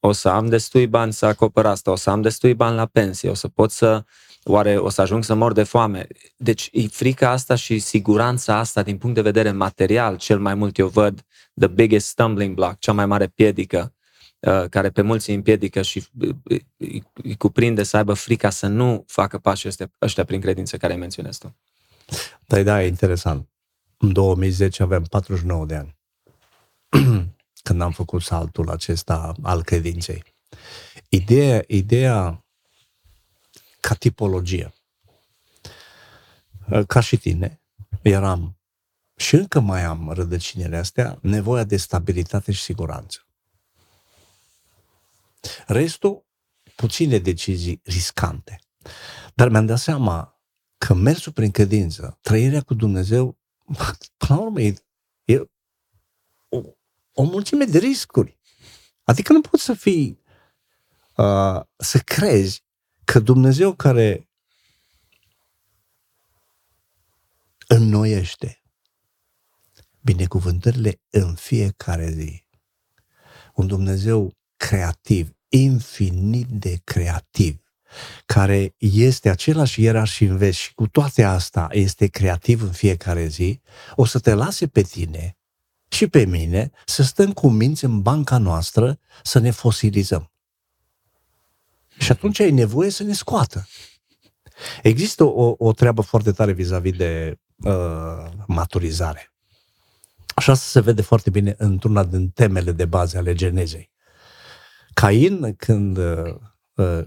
B: o să am destui bani să acopăr asta, o să am destui bani la pensie, o să pot să, oare o să ajung să mor de foame. Deci e frica asta și siguranța asta din punct de vedere material, cel mai mult eu văd the biggest stumbling block, cea mai mare piedică uh, care pe mulți îi împiedică și uh, îi cuprinde să aibă frica să nu facă pașii ăștia, ăștia prin credință care ai menționat tu.
A: Da, da, e interesant. În 2010 aveam 49 de ani. (clears throat) Când am făcut saltul acesta al credinței. Ideea, ideea ca tipologie. Ca și tine, eram și încă mai am rădăcinile astea, nevoia de stabilitate și siguranță. Restul, puține decizii riscante. Dar mi-am dat seama că mersul prin credință, trăirea cu Dumnezeu, (laughs) până la urmă, e, e o, o mulțime de riscuri. Adică nu poți să fii, uh, să crezi că Dumnezeu care înnoiește, binecuvântările în fiecare zi. Un Dumnezeu creativ, infinit de creativ, care este același ierarh și în vest și cu toate asta este creativ în fiecare zi, o să te lase pe tine și pe mine să stăm cu minți în banca noastră să ne fosilizăm. Și atunci ai nevoie să ne scoată. Există o, o treabă foarte tare vis-a-vis de uh, maturizare. Așa se vede foarte bine într-una din temele de bază ale genezei. Cain, când uh, uh,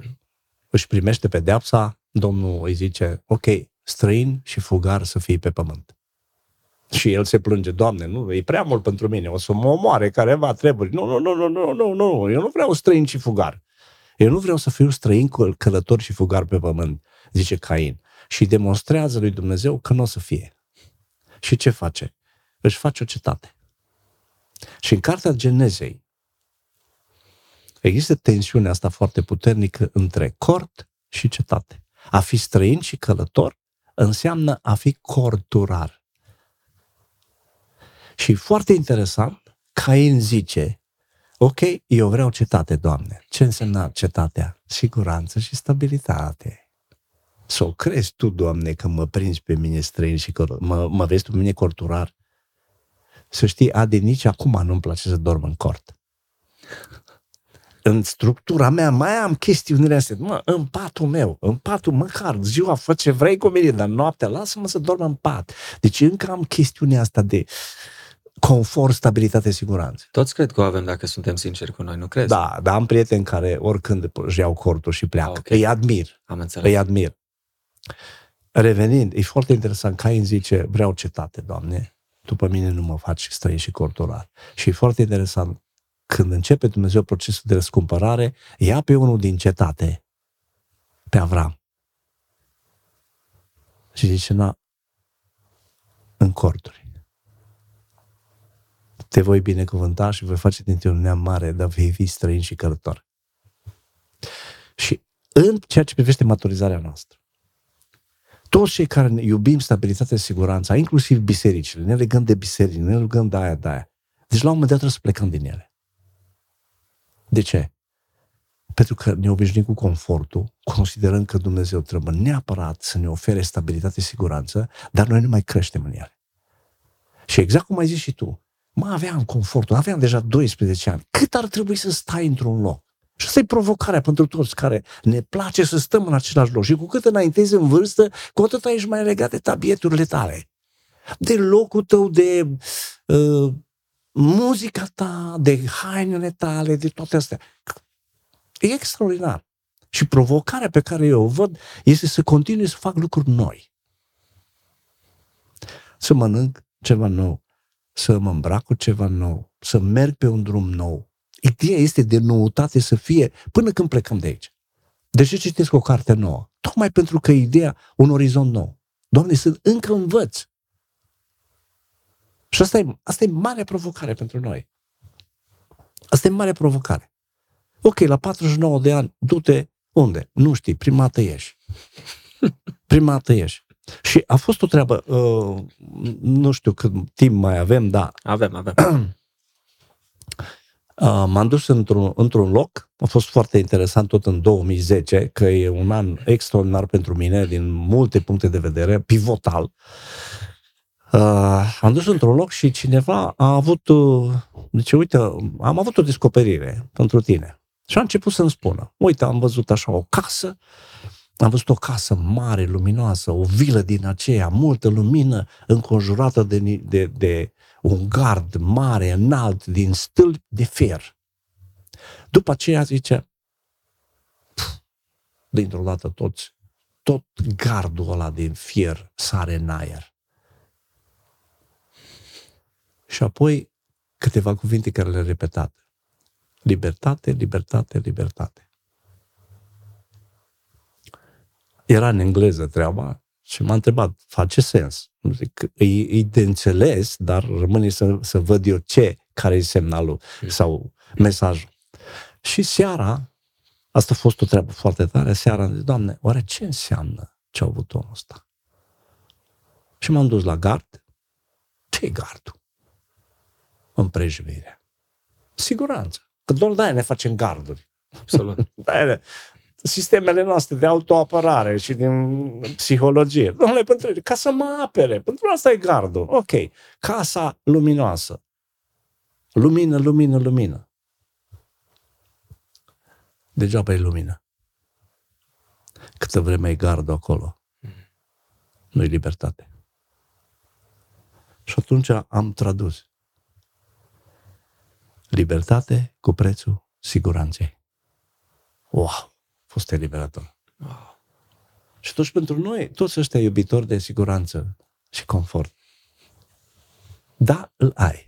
A: își primește pedeapsa, Domnul îi zice, ok, străin și fugar să fii pe pământ. Și el se plânge, Doamne, nu, e prea mult pentru mine, o să mă omoare careva treburi. Nu, nu, nu, nu, nu, nu, nu, eu nu vreau străin și fugar. Eu nu vreau să fiu străin, călător și fugar pe pământ, zice Cain. Și demonstrează lui Dumnezeu că nu o să fie. Și ce face? își face o cetate. Și în cartea Genezei există tensiunea asta foarte puternică între cort și cetate. A fi străin și călător înseamnă a fi corturar. Și foarte interesant, Cain zice, ok, eu vreau cetate, Doamne. Ce înseamnă cetatea? Siguranță și stabilitate. Să o crezi tu, Doamne, că mă prinzi pe mine străin și călător, mă, mă vezi pe mine corturar Să știi, Adi, nici acum nu-mi place să dorm în cort. În structura mea mai am chestiunile astea. Mă, în patul meu, în patul, măcar ziua fă ce vrei cu mine, dar noaptea lasă-mă să dorm în pat. Deci încă am chestiunea asta de confort, stabilitate, siguranță.
B: Toți cred că o avem dacă suntem sinceri cu noi, nu crezi?
A: Da, dar am prieteni care oricând își iau cortul și pleacă.
B: Ah, ok.
A: Îi admir,
B: Am înțeles.
A: îi admir. Revenind, e foarte interesant, Cain zice, vreau cetate, Doamne, după mine nu mă faci străin și corturar. Și e foarte interesant, când începe Dumnezeu procesul de răscumpărare, ia pe unul din cetate, pe Avram. Și zice, na, în corturi. Te voi binecuvânta și voi face din tine un neam mare, dar vei fi străin și călător. Și în ceea ce privește maturizarea noastră, toți cei care ne iubim stabilitatea și siguranța, inclusiv bisericile, ne legăm de biserici, ne legăm de aia, de aia. Deci la un moment dat trebuie să plecăm din ele. De ce? Pentru că ne obișnuim cu confortul, considerăm că Dumnezeu trebuie neapărat să ne ofere stabilitate și siguranță, dar noi nu mai creștem în ele. Și exact cum ai zis și tu, mă aveam confortul, aveam deja 12 ani. Cât ar trebui să stai într-un loc? Și asta e provocarea pentru toți care ne place să stăm în același loc. Și cu cât înaintezi în vârstă, cu atât ești mai legat de tabieturile tale. De locul tău, de uh, muzica ta, de hainele tale, de toate astea. E extraordinar. Și provocarea pe care eu o văd este să continui să fac lucruri noi. Să mănânc ceva nou, să mă îmbrac cu ceva nou, să merg pe un drum nou. Ideea este de noutate să fie până când plecăm de aici. De ce citesc o carte nouă? Tocmai pentru că ideea, un orizont nou. Doamne, să încă învăț. Și asta e, asta e mare provocare pentru noi. Asta e mare provocare. Ok, la 49 de ani, du-te unde? Nu știi, prima dată ieși. Prima dată ieși. Și a fost o treabă, uh, nu știu cât timp mai avem, dar
B: Avem, avem. (clears throat)
A: Uh, m-am dus într-un, într-un loc, a fost foarte interesant tot în 2010, că e un an extraordinar pentru mine din multe puncte de vedere, pivotal. Uh, am dus într-un loc și cineva a avut, uh, zice, uite, am avut o descoperire pentru tine. Și a început să-mi spună, uite, am văzut așa o casă, am văzut o casă mare, luminoasă, o vilă din aceea, multă lumină, înconjurată de, ni- de, de un gard mare, înalt, din stâlpi de fier. După aceea zice, "Pf, dintr-o dată toți, tot gardul ăla din fier sare în aer. Și apoi câteva cuvinte care le-a repetat. Libertate, libertate, libertate. Era în engleză treaba și m-a întrebat, face sens? Zic, e, e de înțeles, dar rămâne să, să văd eu ce, care e semnalul sau mesajul. Și seara, asta a fost o treabă foarte tare, seara am zis, Doamne, oare ce înseamnă ce a avut omul ăsta? Și m-am dus la gard. ce e gardul? Împrejmuirea. Siguranță. Că doar de-aia ne facem garduri.
B: Absolut. (laughs)
A: De-aia sistemele noastre de autoapărare și din psihologie. Domnule, pentru, ca să mă apere. Pentru asta e gardul. Ok. Casa luminoasă. Lumină, lumină, lumină. Degeaba e lumină. Câtă vreme e gardul acolo. Nu-i libertate. Și atunci am tradus. Libertate cu prețul siguranței. Wow! A fost eliberator.
B: Wow.
A: Și toți pentru noi, toți ăștia iubitori de siguranță și confort. Da, îl ai.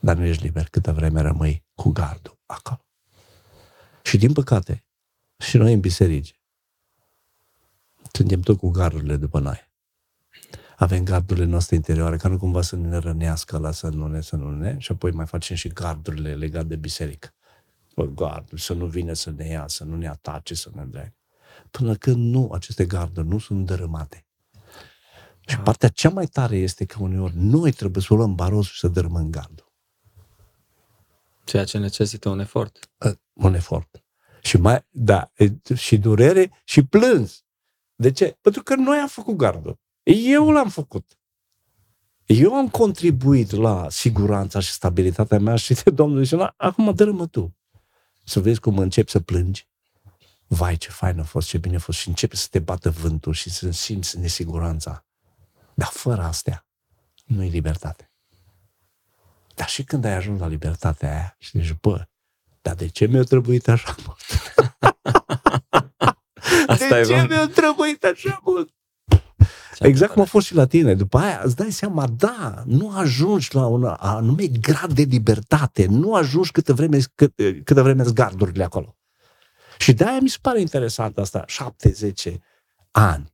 A: Dar nu ești liber câtă vreme rămâi cu gardul acolo. Și din păcate, și noi în biserici, suntem tot cu gardurile după noi. Avem gardurile noastre interioare, ca nu cumva să ne rănească la să nu ne, să nu ne, și apoi mai facem și gardurile legate de biserică. Bă, gardul, să nu vină să ne ia, să nu ne atace, să ne drag. Până când nu, aceste garduri nu sunt dărâmate. Și partea cea mai tare este că uneori noi trebuie să o luăm barosul și să dărâmăm gardul.
B: Ceea ce necesită un efort.
A: Uh, Un efort. Și mai, da, e- și durere și plâns. De ce? Pentru că noi am făcut gardul. Eu l-am făcut. Eu am contribuit la siguranța și stabilitatea mea și de Domnul zice, acum dă tu. Să vezi cum începi să plângi. Vai, ce fain a fost, ce bine a fost. Și începe să te bată vântul și să simți nesiguranța. Dar fără astea, nu e libertate. Dar și când ai ajuns la libertatea aia și zici, bă, dar de ce mi-a trebuit așa mult? (laughs) Asta de ce mi-a trebuit așa mult? Exact cum a fost și la tine. După aia îți dai seama, da, nu ajungi la un anume grad de libertate, nu ajungi câtă vreme, cât, câtă vreme gardurile acolo. Și de-aia mi se pare interesant asta, 70 ani.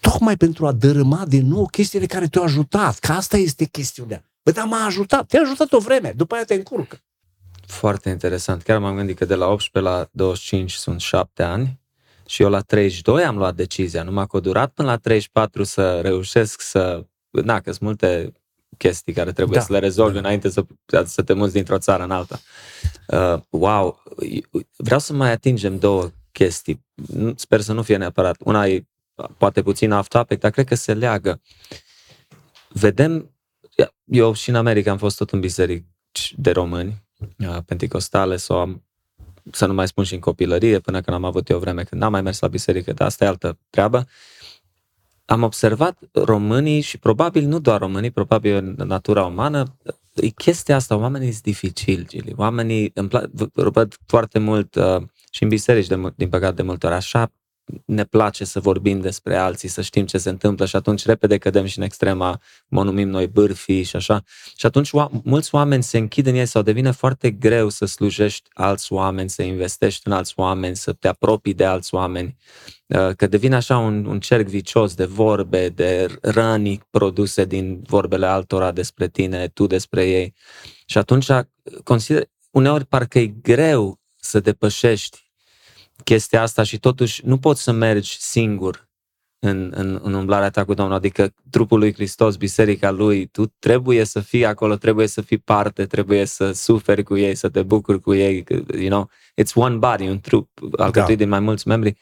A: Tocmai pentru a dărâma din nou chestiile care te-au ajutat, că asta este chestiunea. Bă, dar m-a ajutat, te-a ajutat o vreme, după aia te încurcă.
B: Foarte interesant. Chiar m-am gândit că de la 18 la 25 sunt 7 ani și eu la 32 am luat decizia. Numai că a durat până la 34 să reușesc să... Na, că sunt multe chestii care trebuie da. să le rezolvi da. înainte să, să te muți dintr-o țară în alta. Uh, wow! Vreau să mai atingem două chestii. Sper să nu fie neapărat. Una e poate puțin off-topic, dar cred că se leagă. Vedem, eu și în America am fost tot în biserici de români, uh, pentecostale sau am, să nu mai spun și în copilărie, până când am avut eu o vreme când n-am mai mers la biserică, dar asta e altă treabă. Am observat românii și probabil nu doar românii, probabil în natura umană, e chestia asta, oamenii sunt dificili, Gili. Oamenii îmi plac, văd foarte mult uh, și în biserici, de, din păcate, de multe ori, așa ne place să vorbim despre alții, să știm ce se întâmplă și atunci repede cădem și în extrema, mă numim noi bârfii și așa. Și atunci mulți oameni se închid în ei sau devine foarte greu să slujești alți oameni, să investești în alți oameni, să te apropii de alți oameni, uh, că devine așa un, un cerc vicios de vorbe, de răni produse din vorbele altora despre tine, tu despre ei. Și atunci consider, uneori parcă e greu să depășești chestia asta și totuși nu poți să mergi singur în, în, în umblarea ta cu Domnul, adică trupul lui Hristos, biserica lui, tu trebuie să fii acolo, trebuie să fii parte, trebuie să suferi cu ei, să te bucuri cu ei, you know, it's one body, un trup alcătuit da. din mai mulți membri.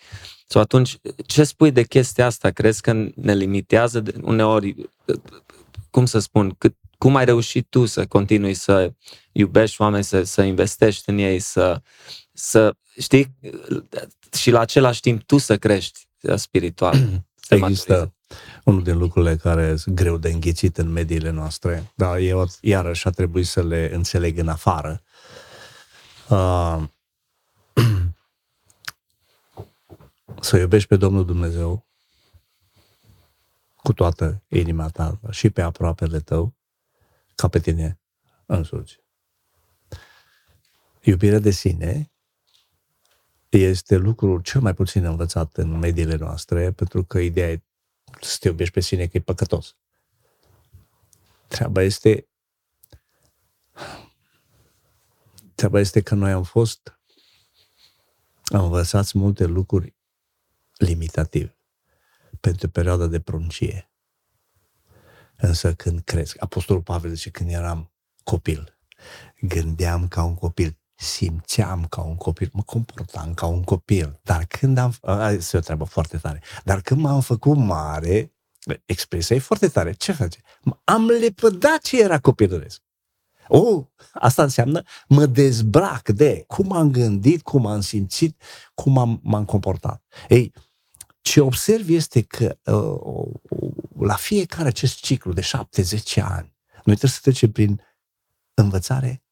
B: So atunci, ce spui de chestia asta? Crezi că ne limitează de, uneori, cum să spun, cât, cum ai reușit tu să continui să iubești oameni, să, să investești în ei, să, să știi, și la același timp tu să crești spiritual. (clears throat)
A: Există unul din lucrurile care sunt greu de înghițit în mediile noastre, dar eu iarăși a trebuit să le înțeleg în afară. Uh, (clears throat) să iubești pe Domnul Dumnezeu cu toată inima ta și pe aproapele tău ca pe tine însuți. Iubirea de sine este lucrul cel mai puțin învățat în mediile noastre, pentru că ideea e să te iubești pe sine că e păcătos. Treaba este treaba este că noi am fost am învățat multe lucruri limitative pentru perioada de pruncie. Însă când cresc, Apostolul Pavel zice, când eram copil, gândeam ca un copil, simțeam ca un copil, mă comportam ca un copil, dar când am, este o treabă foarte tare, dar când m-am făcut mare, expresia e foarte tare, ce face? Am lepădat ce era copilăresc. Oh, asta înseamnă mă dezbrac de cum am gândit, cum am simțit, cum am, m-am comportat. Ei, ce observ este că uh, la fiecare acest ciclu de 7-10 ani, noi trebuie să trecem prin învățare,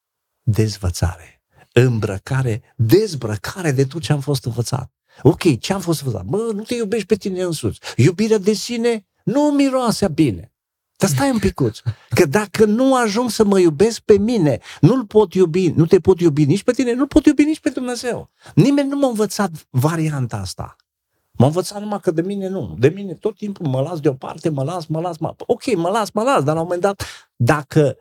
A: dezvățare, îmbrăcare, dezbrăcare de tot ce am fost învățat. Ok, ce am fost învățat? Mă, nu te iubești pe tine însuți. Iubirea de sine nu miroase bine. Dar stai un picuț. Că dacă nu ajung să mă iubesc pe mine, nu-l pot iubi, nu te pot iubi nici pe tine, nu pot iubi nici pe Dumnezeu. Nimeni nu m-a învățat varianta asta. M-a învățat numai că de mine nu. De mine tot timpul mă las deoparte, mă las, mă las, mă... Ok, mă las, mă las, dar la un moment dat, dacă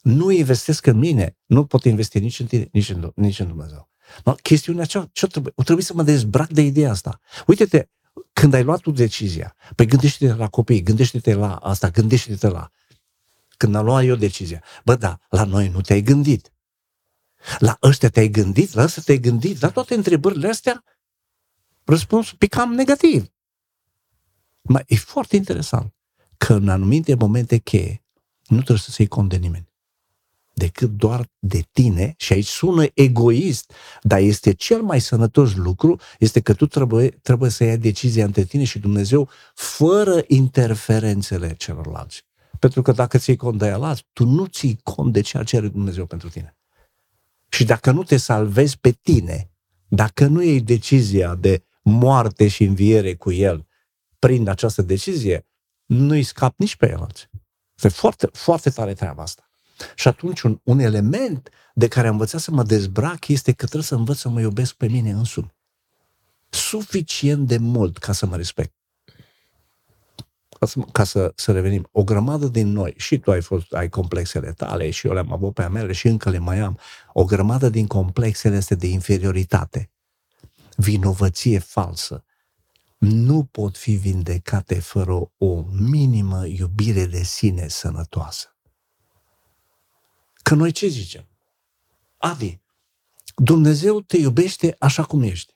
A: nu investesc în mine, nu pot investi nici în tine, nici în, nici în Dumnezeu. No, chestiunea ce, ce trebuie? O trebuie să mă dezbrac de ideea asta. Uite-te, când ai luat tu decizia, păi gândește-te la copii, gândește-te la asta, gândește-te la... Când am luat eu decizia, bă, da, la noi nu te-ai gândit. La ăștia te-ai gândit, la ăsta te-ai gândit, la toate întrebările astea, răspunsul picam negativ. Mai e foarte interesant că în anumite momente cheie nu trebuie să se-i conde nimeni decât doar de tine și aici sună egoist, dar este cel mai sănătos lucru, este că tu trebuie, trebuie să iei decizia între tine și Dumnezeu fără interferențele celorlalți. Pentru că dacă ți-i cont de el tu nu ții cont de ceea ce are Dumnezeu pentru tine. Și dacă nu te salvezi pe tine, dacă nu iei decizia de moarte și înviere cu el prin această decizie, nu-i scap nici pe el. Este foarte, foarte tare treaba asta. Și atunci un, un element de care am învățat să mă dezbrac este că trebuie să învăț să mă iubesc pe mine însumi. Suficient de mult ca să mă respect. Ca să, ca să, să revenim, o grămadă din noi, și tu ai, fost, ai complexele tale, și eu le-am avut pe mele, și încă le mai am, o grămadă din complexele este de inferioritate, vinovăție falsă, nu pot fi vindecate fără o minimă iubire de sine sănătoasă. Că noi ce zicem? Adi, Dumnezeu te iubește așa cum ești.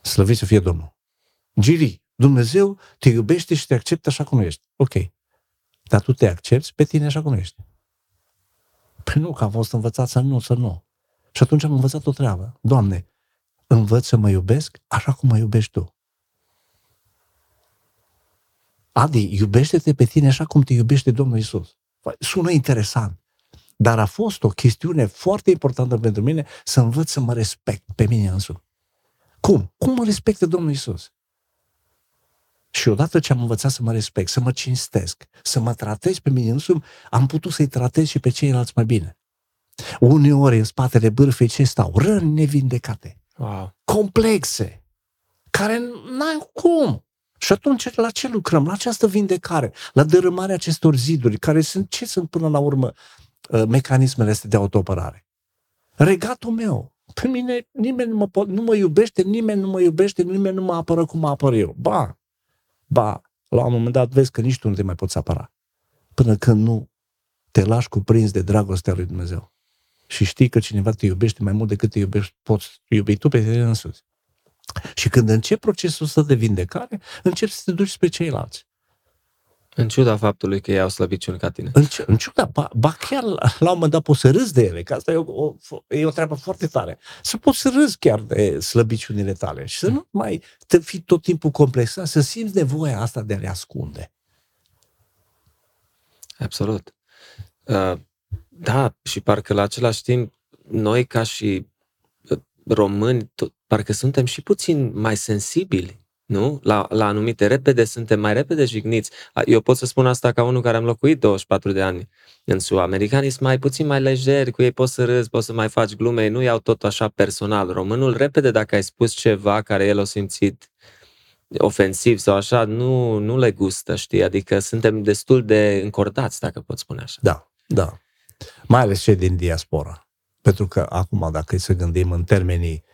A: Slăvit să fie Domnul. Giri, Dumnezeu te iubește și te acceptă așa cum ești. Ok. Dar tu te accepti pe tine așa cum ești. Păi nu, că am fost învățat să nu, să nu. Și atunci am învățat o treabă. Doamne, învăț să mă iubesc așa cum mă iubești Tu. Adi, iubește-te pe tine așa cum te iubește Domnul Isus. Sună interesant. Dar a fost o chestiune foarte importantă pentru mine să învăț să mă respect pe mine însumi. Cum? Cum mă respectă Domnul Isus? Și odată ce am învățat să mă respect, să mă cinstesc, să mă tratez pe mine însumi, am putut să-i tratez și pe ceilalți mai bine. Uneori în spatele bârfei ce stau? Răni nevindecate. Wow. Complexe. Care n-ai cum. Și atunci la ce lucrăm? La această vindecare, la dărâmarea acestor ziduri, care sunt, ce sunt până la urmă? Uh, mecanismele astea de autoapărare. Regatul meu. Pe mine nimeni nu mă, po- nu mă iubește, nimeni nu mă iubește, nimeni nu mă apără cum mă apăr eu. Ba, ba, la un moment dat vezi că nici tu nu te mai poți apăra. Până când nu te lași cuprins de dragostea lui Dumnezeu. Și știi că cineva te iubește mai mult decât te iubești, poți iubi tu pe tine însuți. Și când începi procesul ăsta de vindecare, începi să te duci spre ceilalți.
B: În ciuda faptului că ei au slăbiciuni ca tine.
A: În, în ciuda, ba, ba chiar la, la un moment dat poți să râzi de ele, că asta e o, o, e o treabă foarte tare. Să poți să râzi chiar de slăbiciunile tale și să nu mai te fii tot timpul complexat, să simți nevoia asta de a le ascunde.
B: Absolut. Uh, da, și parcă la același timp, noi ca și uh, români, tot, parcă suntem și puțin mai sensibili nu? La, la anumite repede suntem mai repede jigniți. Eu pot să spun asta ca unul care am locuit 24 de ani în SUA. Americanii sunt mai puțin mai lejeri, cu ei poți să râzi, poți să mai faci glume, nu iau tot așa personal. Românul, repede, dacă ai spus ceva care el a simțit ofensiv sau așa, nu, nu le gustă, știi? Adică suntem destul de încordați, dacă pot spune așa.
A: Da, da. Mai ales cei din diaspora. Pentru că acum, dacă îi să gândim în termenii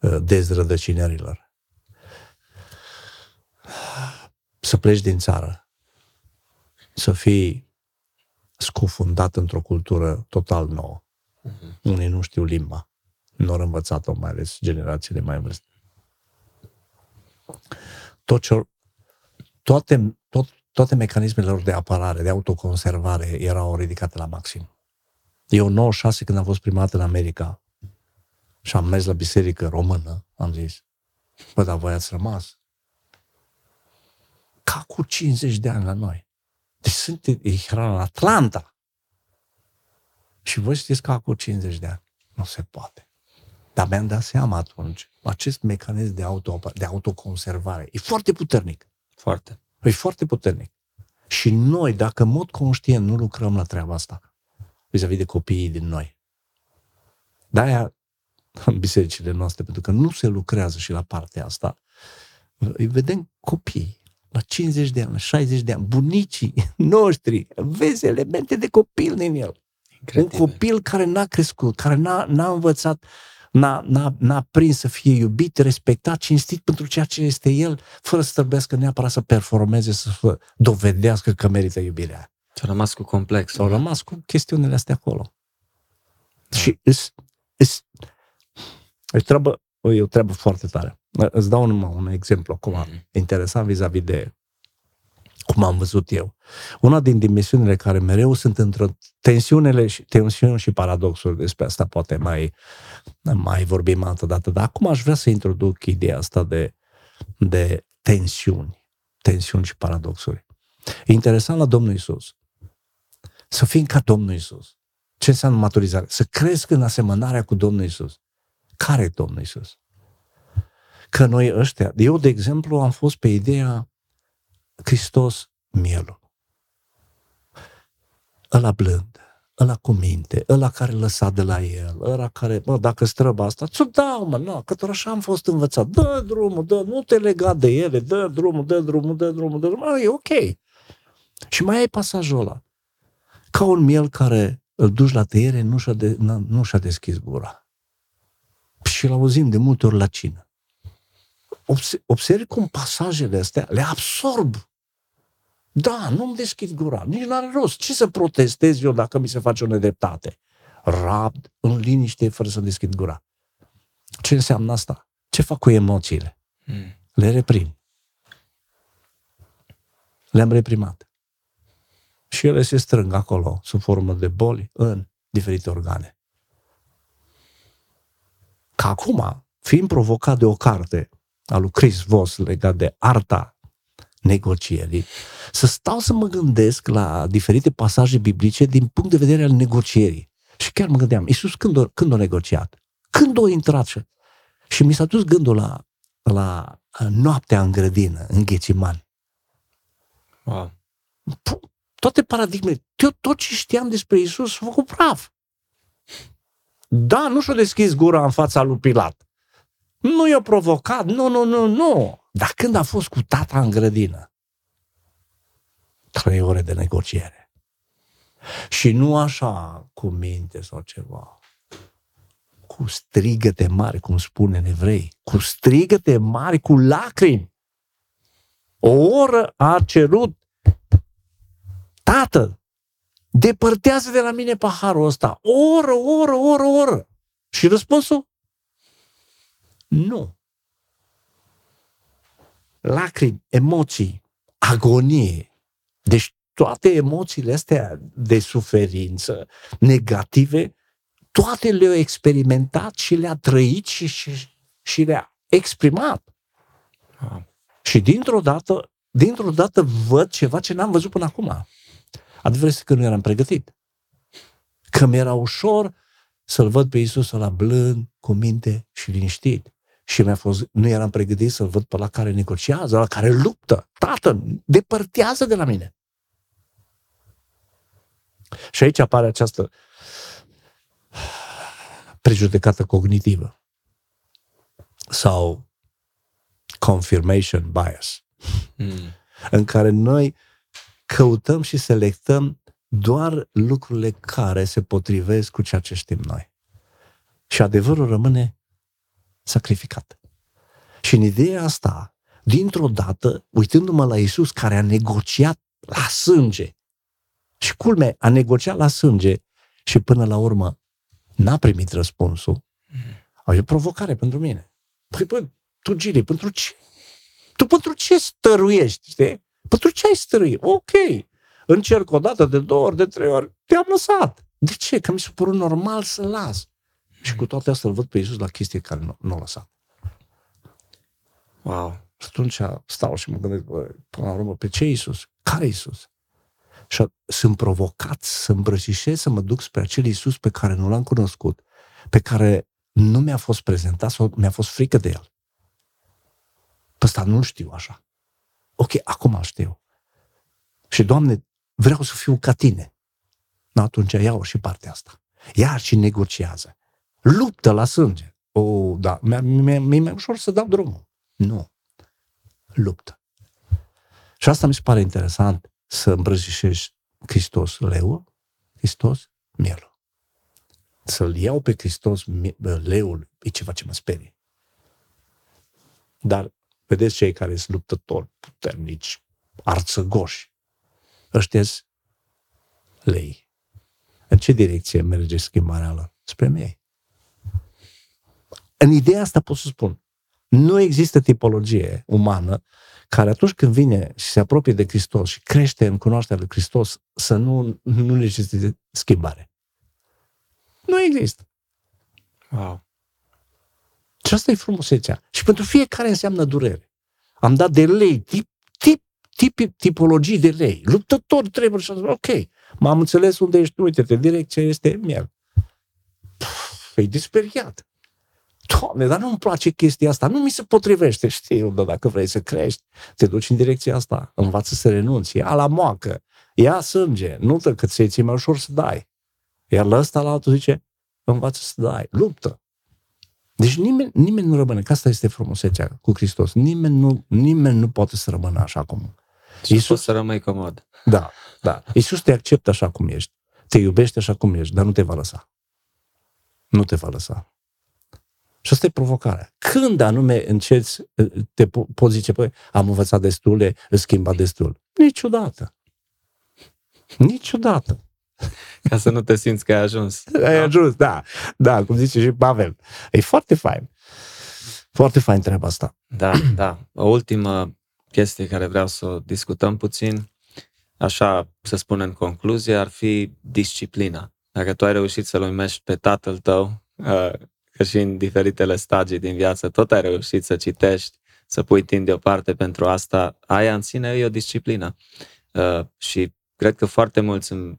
A: uh, dezrădăcinărilor, să pleci din țară, să fii scufundat într-o cultură total nouă. Uh-huh. Unii nu știu limba, nu au învățat-o, mai ales generațiile mai vârste. Tot ce, toate, tot, toate mecanismele lor de apărare, de autoconservare erau ridicate la maxim. Eu, 96, când am fost prima dată în America și am mers la biserică română, am zis, bă, dar voi ați rămas ca cu 50 de ani la noi. Deci sunt, era în Atlanta. Și voi știți ca cu 50 de ani. Nu se poate. Dar mi-am dat seama atunci, acest mecanism de, auto, de autoconservare e foarte puternic.
B: Foarte.
A: E foarte puternic. Și noi, dacă în mod conștient nu lucrăm la treaba asta, vis-a-vis de copiii din noi, de-aia în bisericile noastre, pentru că nu se lucrează și la partea asta, îi vedem copii la 50 de ani, la 60 de ani, bunicii (laughs) noștri, vezi elemente de copil în el. Incredibil. Un copil care n-a crescut, care n-a, n-a învățat, n-a, n-a, n-a prins să fie iubit, respectat, cinstit pentru ceea ce este el, fără să trebuiască neapărat să performeze, să dovedească că merită iubirea.
B: Și a rămas cu complex.
A: Au rămas cu chestiunile astea acolo. Da. Și îs, îs, își treabă, e o treabă foarte tare. Îți dau numai un exemplu acum mm-hmm. interesant vis-a-vis de cum am văzut eu. Una din dimensiunile care mereu sunt între tensiunile și, tensiuni și paradoxuri, despre asta poate mai, mai vorbim altă dată, dar acum aș vrea să introduc ideea asta de, de tensiuni, tensiuni și paradoxuri. E interesant la Domnul Isus. Să fim ca Domnul Isus. Ce înseamnă maturizare? Să crezi în asemănarea cu Domnul Isus. Care e Domnul Isus? Că noi ăștia, eu de exemplu am fost pe ideea Hristos mielul. Ăla blând, ăla cu minte, ăla care lăsa de la el, ăla care, mă, dacă străba asta, ți-o dau, mă, nu, că așa am fost învățat. Dă drumul, dă, nu te lega de ele, dă drumul, dă drumul, dă drumul, dă drumul, e ok. Și mai ai pasajul ăla. Ca un miel care îl duci la tăiere, nu și-a, de, nu și-a deschis gura. Și-l auzim de multe ori la cină. Observi cum pasajele astea le absorb. Da, nu-mi deschid gura, nici n-are rost. Ce să protestez eu dacă mi se face o nedreptate? Rabd, în liniște, fără să deschid gura. Ce înseamnă asta? Ce fac cu emoțiile? Hmm. Le reprim. Le-am reprimat. Și ele se strâng acolo, sub formă de boli, în diferite organe. Ca acum, fiind provocat de o carte a lui Chris Voss legat de arta negocierii, să stau să mă gândesc la diferite pasaje biblice din punct de vedere al negocierii. Și chiar mă gândeam, Iisus când a, când a negociat? Când a intrat? Și, și mi s-a dus gândul la, la noaptea în grădină, în Ghețiman. Wow. Toate paradigmele, tot, tot ce știam despre Isus s-a făcut praf. Da, nu și-a deschis gura în fața lui Pilat. Nu i-a provocat, nu, nu, nu, nu. Dar când a fost cu tata în grădină? Trei ore de negociere. Și nu așa cu minte sau ceva. Cu strigăte mari, cum spune în evrei. Cu strigăte mari, cu lacrimi. O oră a cerut Tată, depărtează de la mine paharul ăsta. O oră, o oră, o oră, o oră. Și răspunsul? Nu. Lacrimi, emoții, agonie. Deci toate emoțiile astea de suferință negative, toate le-a experimentat și le-a trăit și, și, și le-a exprimat. Ah. Și dintr-o dată, dintr-o dată văd ceva ce n-am văzut până acum. Adevărul este că nu eram pregătit. Că mi-era ușor să-L văd pe Iisus la blând, cu minte și liniștit. Și mi-a fost, nu eram pregătit să-L văd pe la care negociază, la care luptă. Tată, depărtează de la mine. Și aici apare această prejudecată cognitivă sau confirmation bias, mm. în care noi căutăm și selectăm doar lucrurile care se potrivesc cu ceea ce știm noi. Și adevărul rămâne sacrificat. Și în ideea asta, dintr-o dată, uitându-mă la Isus care a negociat la sânge, și culme, a negociat la sânge și până la urmă n-a primit răspunsul, mm. e o provocare pentru mine. Păi, păi, tu, Gili, pentru ce? Tu pentru ce stăruiești, știi? Pentru ce ai stărui? Ok. Încerc o dată, de două ori, de trei ori. Te-am lăsat. De ce? Că mi s-a părut normal să las. Și cu toate astea îl văd pe Iisus la chestii care nu, nu a lăsat. Wow. Și atunci stau și mă gândesc, bă, până la urmă, pe ce Iisus? Care Iisus? Și sunt provocat să îmbrățișez, să mă duc spre acel Iisus pe care nu l-am cunoscut, pe care nu mi-a fost prezentat sau mi-a fost frică de el. Pe ăsta nu știu așa. Ok, acum știu. Și, Doamne, vreau să fiu ca tine. No, atunci iau și partea asta. Iar și negociază. Luptă la sânge. O, oh, da, mi-e, mi-e, mi-e mai ușor să dau drumul. Nu. Luptă. Și asta mi se pare interesant să îmbrățișești Hristos leu, Hristos mielul. Să-l iau pe Hristos leul e ceva ce mă sperie. Dar Vedeți cei care sunt luptători puternici, arțăgoși. Ăștia lei. În ce direcție merge schimbarea lor? Spre mei. În ideea asta pot să spun, nu există tipologie umană care atunci când vine și se apropie de Hristos și crește în cunoașterea lui Hristos, să nu, nu necesite schimbare. Nu există.
B: Wow.
A: Și asta e frumusețea. Și pentru fiecare înseamnă durere. Am dat de lei, tip, tip, tip, tipologii de lei. Luptător trebuie să ok, m-am înțeles unde ești, uite-te, direcția este miel. Puf, e disperiat. Doamne, dar nu-mi place chestia asta, nu mi se potrivește. Știu, dar dacă vrei să crești, te duci în direcția asta, învață să renunți, ia la moacă, ia sânge, nu te că ți-e mai ușor să dai. Iar la ăsta la altul zice, învață să dai, luptă. Deci nimeni, nimeni nu rămâne, că asta este frumusețea cu Hristos. Nimeni nu, nimeni nu poate să rămână așa cum.
B: Și Iisus să rămâi comod.
A: Da, da. Iisus te acceptă așa cum ești. Te iubește așa cum ești, dar nu te va lăsa. Nu te va lăsa. Și asta e provocarea. Când anume încerci, te po- poți zice, păi, am învățat destule, îți schimba destul. Niciodată. Niciodată.
B: Ca să nu te simți că ai ajuns. (laughs)
A: Ai da? ajuns, da. Da, cum zice și Pavel. E foarte fain. Foarte fain treaba asta.
B: Da, da. O ultimă chestie care vreau să o discutăm puțin, așa să spun în concluzie, ar fi disciplina. Dacă tu ai reușit să-l uimești pe tatăl tău, uh, că și în diferitele stagii din viață tot ai reușit să citești, să pui timp deoparte pentru asta, aia în sine e o disciplină. Uh, și cred că foarte mulți în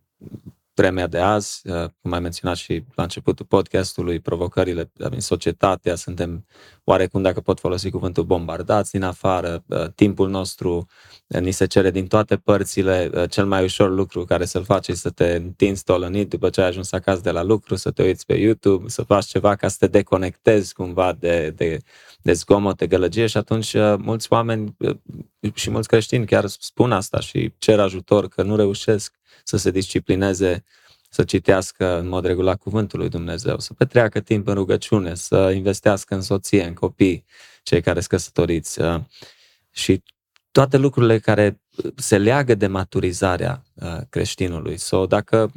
B: vremea de azi, uh, cum ai menționat și la începutul podcastului, provocările din societatea, suntem oarecum, dacă pot folosi cuvântul, bombardați din afară, uh, timpul nostru uh, ni se cere din toate părțile, cel mai ușor lucru care să-l faci este să te întinzi tolănit după ce ai ajuns acasă de la lucru, să te uiți pe YouTube, să faci ceva ca să te deconectezi cumva de, de, de zgomot, de gălăgie și atunci mulți oameni și mulți creștini chiar spun asta și cer ajutor că nu reușesc să se disciplineze, să citească în mod regulat cuvântul lui Dumnezeu, să petreacă timp în rugăciune, să investească în soție, în copii, cei care sunt căsătoriți uh, și toate lucrurile care se leagă de maturizarea uh, creștinului. Sau dacă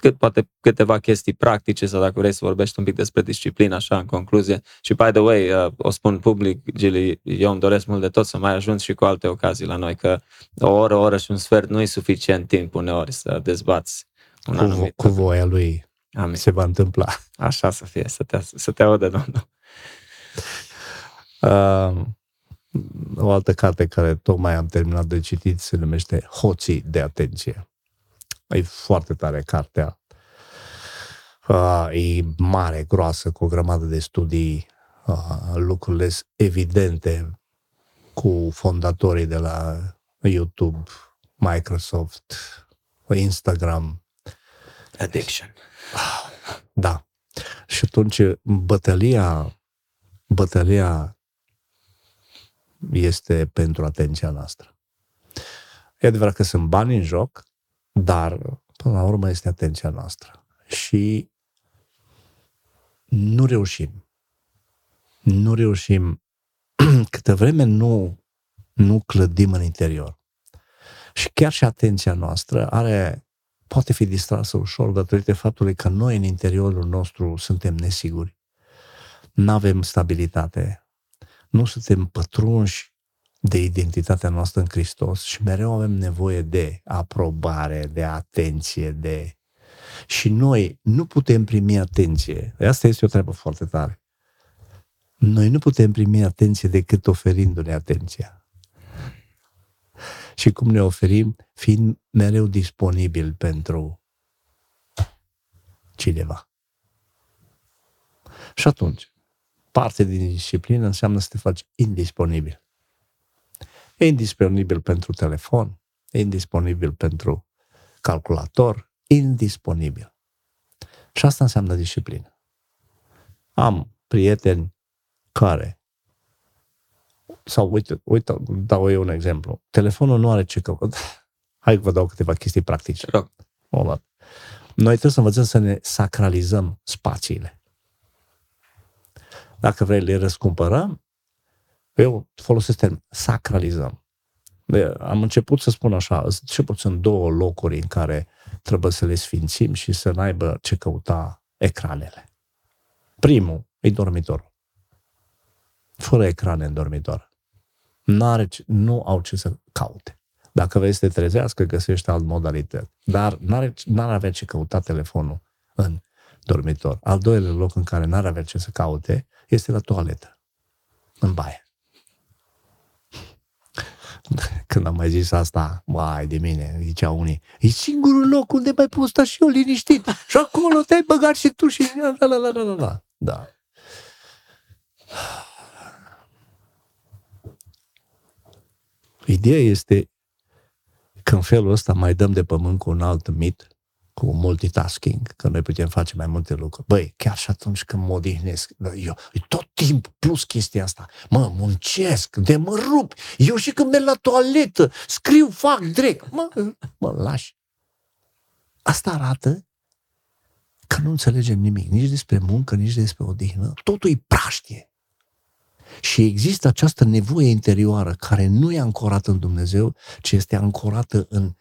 B: cât, poate câteva chestii practice sau dacă vrei să vorbești un pic despre disciplină, așa, în concluzie. Și, by the way, uh, o spun public, Gili, eu îmi doresc mult de tot să mai ajung și cu alte ocazii la noi, că o oră, o oră și un sfert nu e suficient timp uneori să dezbați un
A: cu, anumit cu voia lui
B: Amin.
A: se va întâmpla.
B: Așa să fie, să te, să te audă Domnul.
A: Uh, o altă carte care tocmai am terminat de citit se numește Hoții de atenție. E foarte tare cartea. Uh, e mare, groasă, cu o grămadă de studii, uh, lucrurile evidente cu fondatorii de la YouTube, Microsoft, Instagram.
B: Addiction.
A: Da. Și atunci bătălia, bătălia este pentru atenția noastră. E adevărat că sunt bani în joc, dar, până la urmă, este atenția noastră. Și nu reușim. Nu reușim. (clears throat) Câte vreme nu, nu clădim în interior. Și chiar și atenția noastră are, poate fi distrasă ușor datorită faptului că noi în interiorul nostru suntem nesiguri. Nu avem stabilitate. Nu suntem pătrunși de identitatea noastră în Hristos și mereu avem nevoie de aprobare, de atenție, de... Și noi nu putem primi atenție. Asta este o treabă foarte tare. Noi nu putem primi atenție decât oferindu-ne atenția. Și cum ne oferim? Fiind mereu disponibil pentru cineva. Și atunci, parte din disciplină înseamnă să te faci indisponibil. E indisponibil pentru telefon, e indisponibil pentru calculator, indisponibil. Și asta înseamnă disciplină. Am prieteni care sau uite, uite, dau eu un exemplu. Telefonul nu are ce căuta. (laughs) Hai că vă dau câteva chestii practice. Noi trebuie să învățăm să ne sacralizăm spațiile. Dacă vrei, le răscumpărăm eu folosesc termen, sacralizăm. Am început să spun așa, ce puțin două locuri în care trebuie să le sfințim și să n-aibă ce căuta ecranele. Primul e dormitorul. Fără ecrane în dormitor. N-are, ce- nu au ce să caute. Dacă vrei să te trezească, găsești alt modalitate. Dar n-are, n-ar avea ce căuta telefonul în dormitor. Al doilea loc în care n-ar avea ce să caute este la toaletă, în baie. (laughs) Când am mai zis asta, mai de mine, zicea unii, e singurul loc unde mai pot sta și eu liniștit. Și acolo te-ai băgat și tu și... La, la, la, la, la, la. Da. Ideea este că în felul ăsta mai dăm de pământ cu un alt mit, cu multitasking, că noi putem face mai multe lucruri. Băi, chiar și atunci când mă odihnesc, eu, e tot timpul plus chestia asta. Mă, muncesc, de mă rup. Eu și când merg la toaletă, scriu, fac, drec. Mă, mă lași. Asta arată că nu înțelegem nimic, nici despre muncă, nici despre odihnă. Totul e praștie. Și există această nevoie interioară care nu e ancorată în Dumnezeu, ci este ancorată în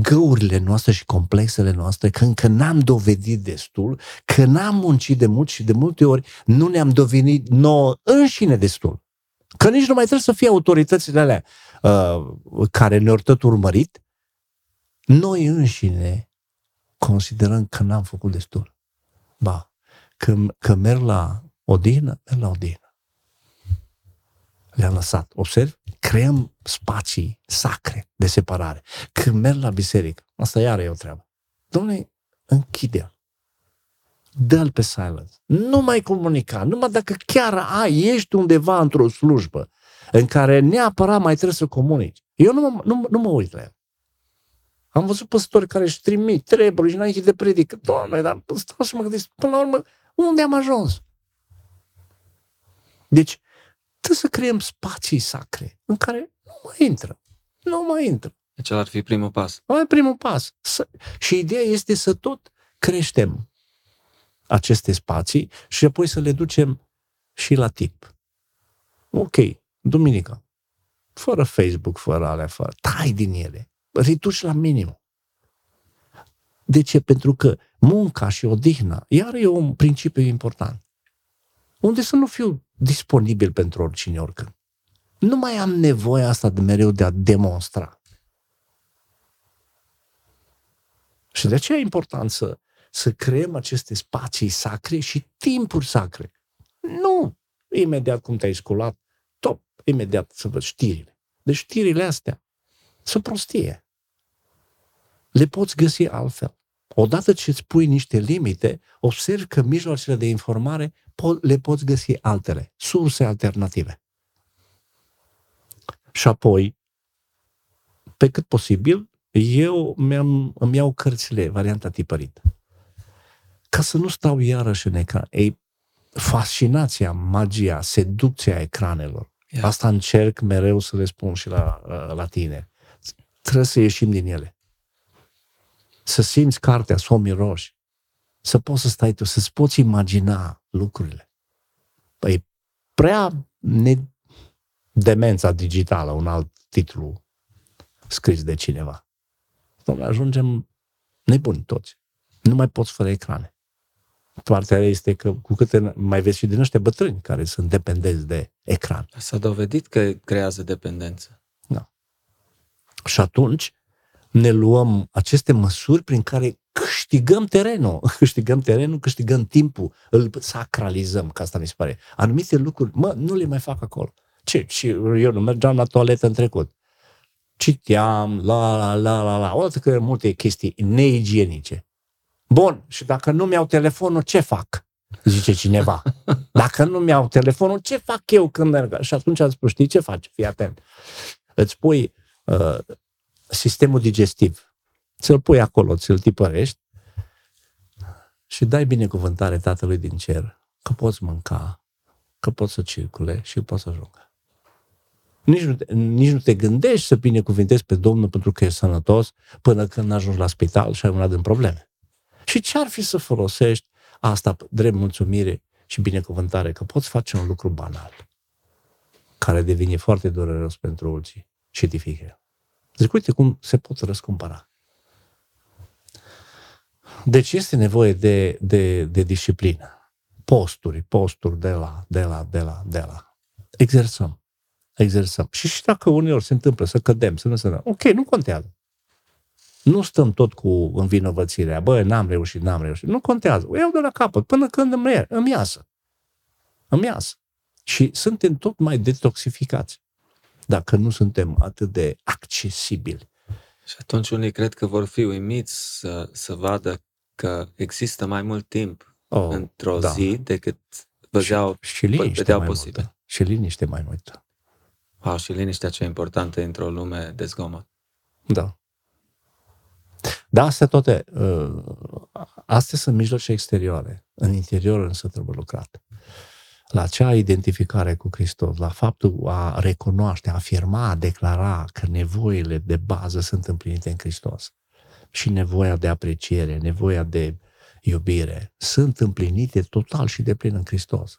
A: găurile noastre și complexele noastre, că încă n-am dovedit destul, că n-am muncit de mult și de multe ori nu ne-am dovedit nouă înșine destul. Că nici nu mai trebuie să fie autoritățile alea uh, care ne-au tot urmărit. Noi înșine considerăm că n-am făcut destul. Ba, că, că merg la odihnă, merg la odihnă le-am lăsat. Observ? Creăm spații sacre de separare. Când merg la biserică, asta iară e o treabă. Domnule, închide-l. Dă-l pe silence. Nu mai comunica. Numai dacă chiar ai, ești undeva într-o slujbă în care neapărat mai trebuie să comunici. Eu nu mă, nu, nu mă uit la el. Am văzut păstori care își trimit treburi și înainte de predică. Doamne, dar stau și mă gândesc, până la urmă, unde am ajuns? Deci, trebuie să creăm spații sacre în care nu mai intră. Nu mai intră.
B: Deci ar fi primul pas.
A: Mai primul pas. Să... Și ideea este să tot creștem aceste spații și apoi să le ducem și la tip. Ok, duminica. Fără Facebook, fără alea, fără. Tai din ele. Reduci la minim. De ce? Pentru că munca și odihna, iar e un principiu important. Unde să nu fiu disponibil pentru oricine, oricând. Nu mai am nevoie asta de mereu de a demonstra. Și de aceea e important să, să creăm aceste spații sacre și timpuri sacre. Nu imediat cum te-ai sculat, top, imediat să văd știrile. Deci știrile astea sunt prostie. Le poți găsi altfel. Odată ce îți pui niște limite, observi că mijloacele de informare po- le poți găsi altele, surse alternative. Și apoi, pe cât posibil, eu mi-am, îmi iau cărțile, varianta tipărită. Ca să nu stau iarăși în ecran. Ei, fascinația, magia, seducția ecranelor. Yeah. Asta încerc mereu să le spun și la, la tine. Trebuie să ieșim din ele. Să simți cartea, să o miroși să poți să stai tu, să-ți poți imagina lucrurile. Păi, prea ne... demența digitală, un alt titlu scris de cineva. Domnule, ajungem nebuni toți. Nu mai poți fără ecrane. Partea este că cu câte mai vezi și din ăștia bătrâni care sunt dependenți de ecran.
B: S-a dovedit că creează dependență.
A: Da. Și atunci ne luăm aceste măsuri prin care câștigăm terenul, (laughs) câștigăm terenul, câștigăm timpul, îl sacralizăm, că asta mi se pare. Anumite lucruri, mă, nu le mai fac acolo. Ce? Și eu nu mergeam la toaletă în trecut. Citeam, la, la, la, la, la, odată că multe chestii neigienice. Bun, și dacă nu mi-au telefonul, ce fac? Zice cineva. (laughs) Dacă nu mi-au telefonul, ce fac eu când merg? Și atunci am spus, știi ce faci? Fii atent. Îți pui uh, sistemul digestiv ți-l pui acolo, ți-l tipărești și dai binecuvântare Tatălui din cer că poți mânca, că poți să circule și poți să ajungă. Nici nu, te, nici nu te gândești să binecuvântezi pe Domnul pentru că e sănătos până când ajungi la spital și ai una din probleme. Și ce ar fi să folosești asta drept mulțumire și binecuvântare, că poți face un lucru banal, care devine foarte dureros pentru ulții și edifică. Zic, uite cum se pot răscumpăra. Deci este nevoie de, de, de disciplină. Posturi, posturi de la, de la, de la, de la. Exersăm. exersăm. Și și dacă uneori se întâmplă să cădem, să nu se ok, nu contează. Nu stăm tot cu învinovățirea, bă, n-am reușit, n-am reușit. Nu contează. O iau de la capăt până când îmi, îmi iasă. Îmi iasă. Și suntem tot mai detoxificați dacă nu suntem atât de accesibili.
B: Și atunci unii cred că vor fi uimiți să, să vadă că există mai mult timp oh, într-o da. zi decât vedeau,
A: și, și liniște mai posibil. Multă. Și liniște mai multă.
B: Wow, și liniștea cea importantă într-o lume de zgomot.
A: Da. Da, astea toate, uh, astea sunt mijloace exterioare. În interior însă trebuie lucrat. La acea identificare cu Hristos, la faptul a recunoaște, a afirma, a declara că nevoile de bază sunt împlinite în Hristos. Și nevoia de apreciere, nevoia de iubire, sunt împlinite total și de plin în Hristos.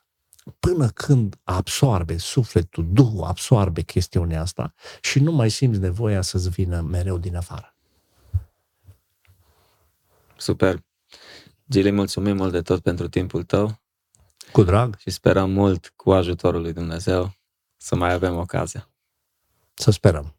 A: Până când absorbe sufletul, Duhul absorbe chestiunea asta și nu mai simți nevoia să-ți vină mereu din afară.
B: Super. Gili, mulțumim mult de tot pentru timpul tău.
A: Cu drag.
B: Și sperăm mult cu ajutorul lui Dumnezeu să mai avem ocazia.
A: Să sperăm.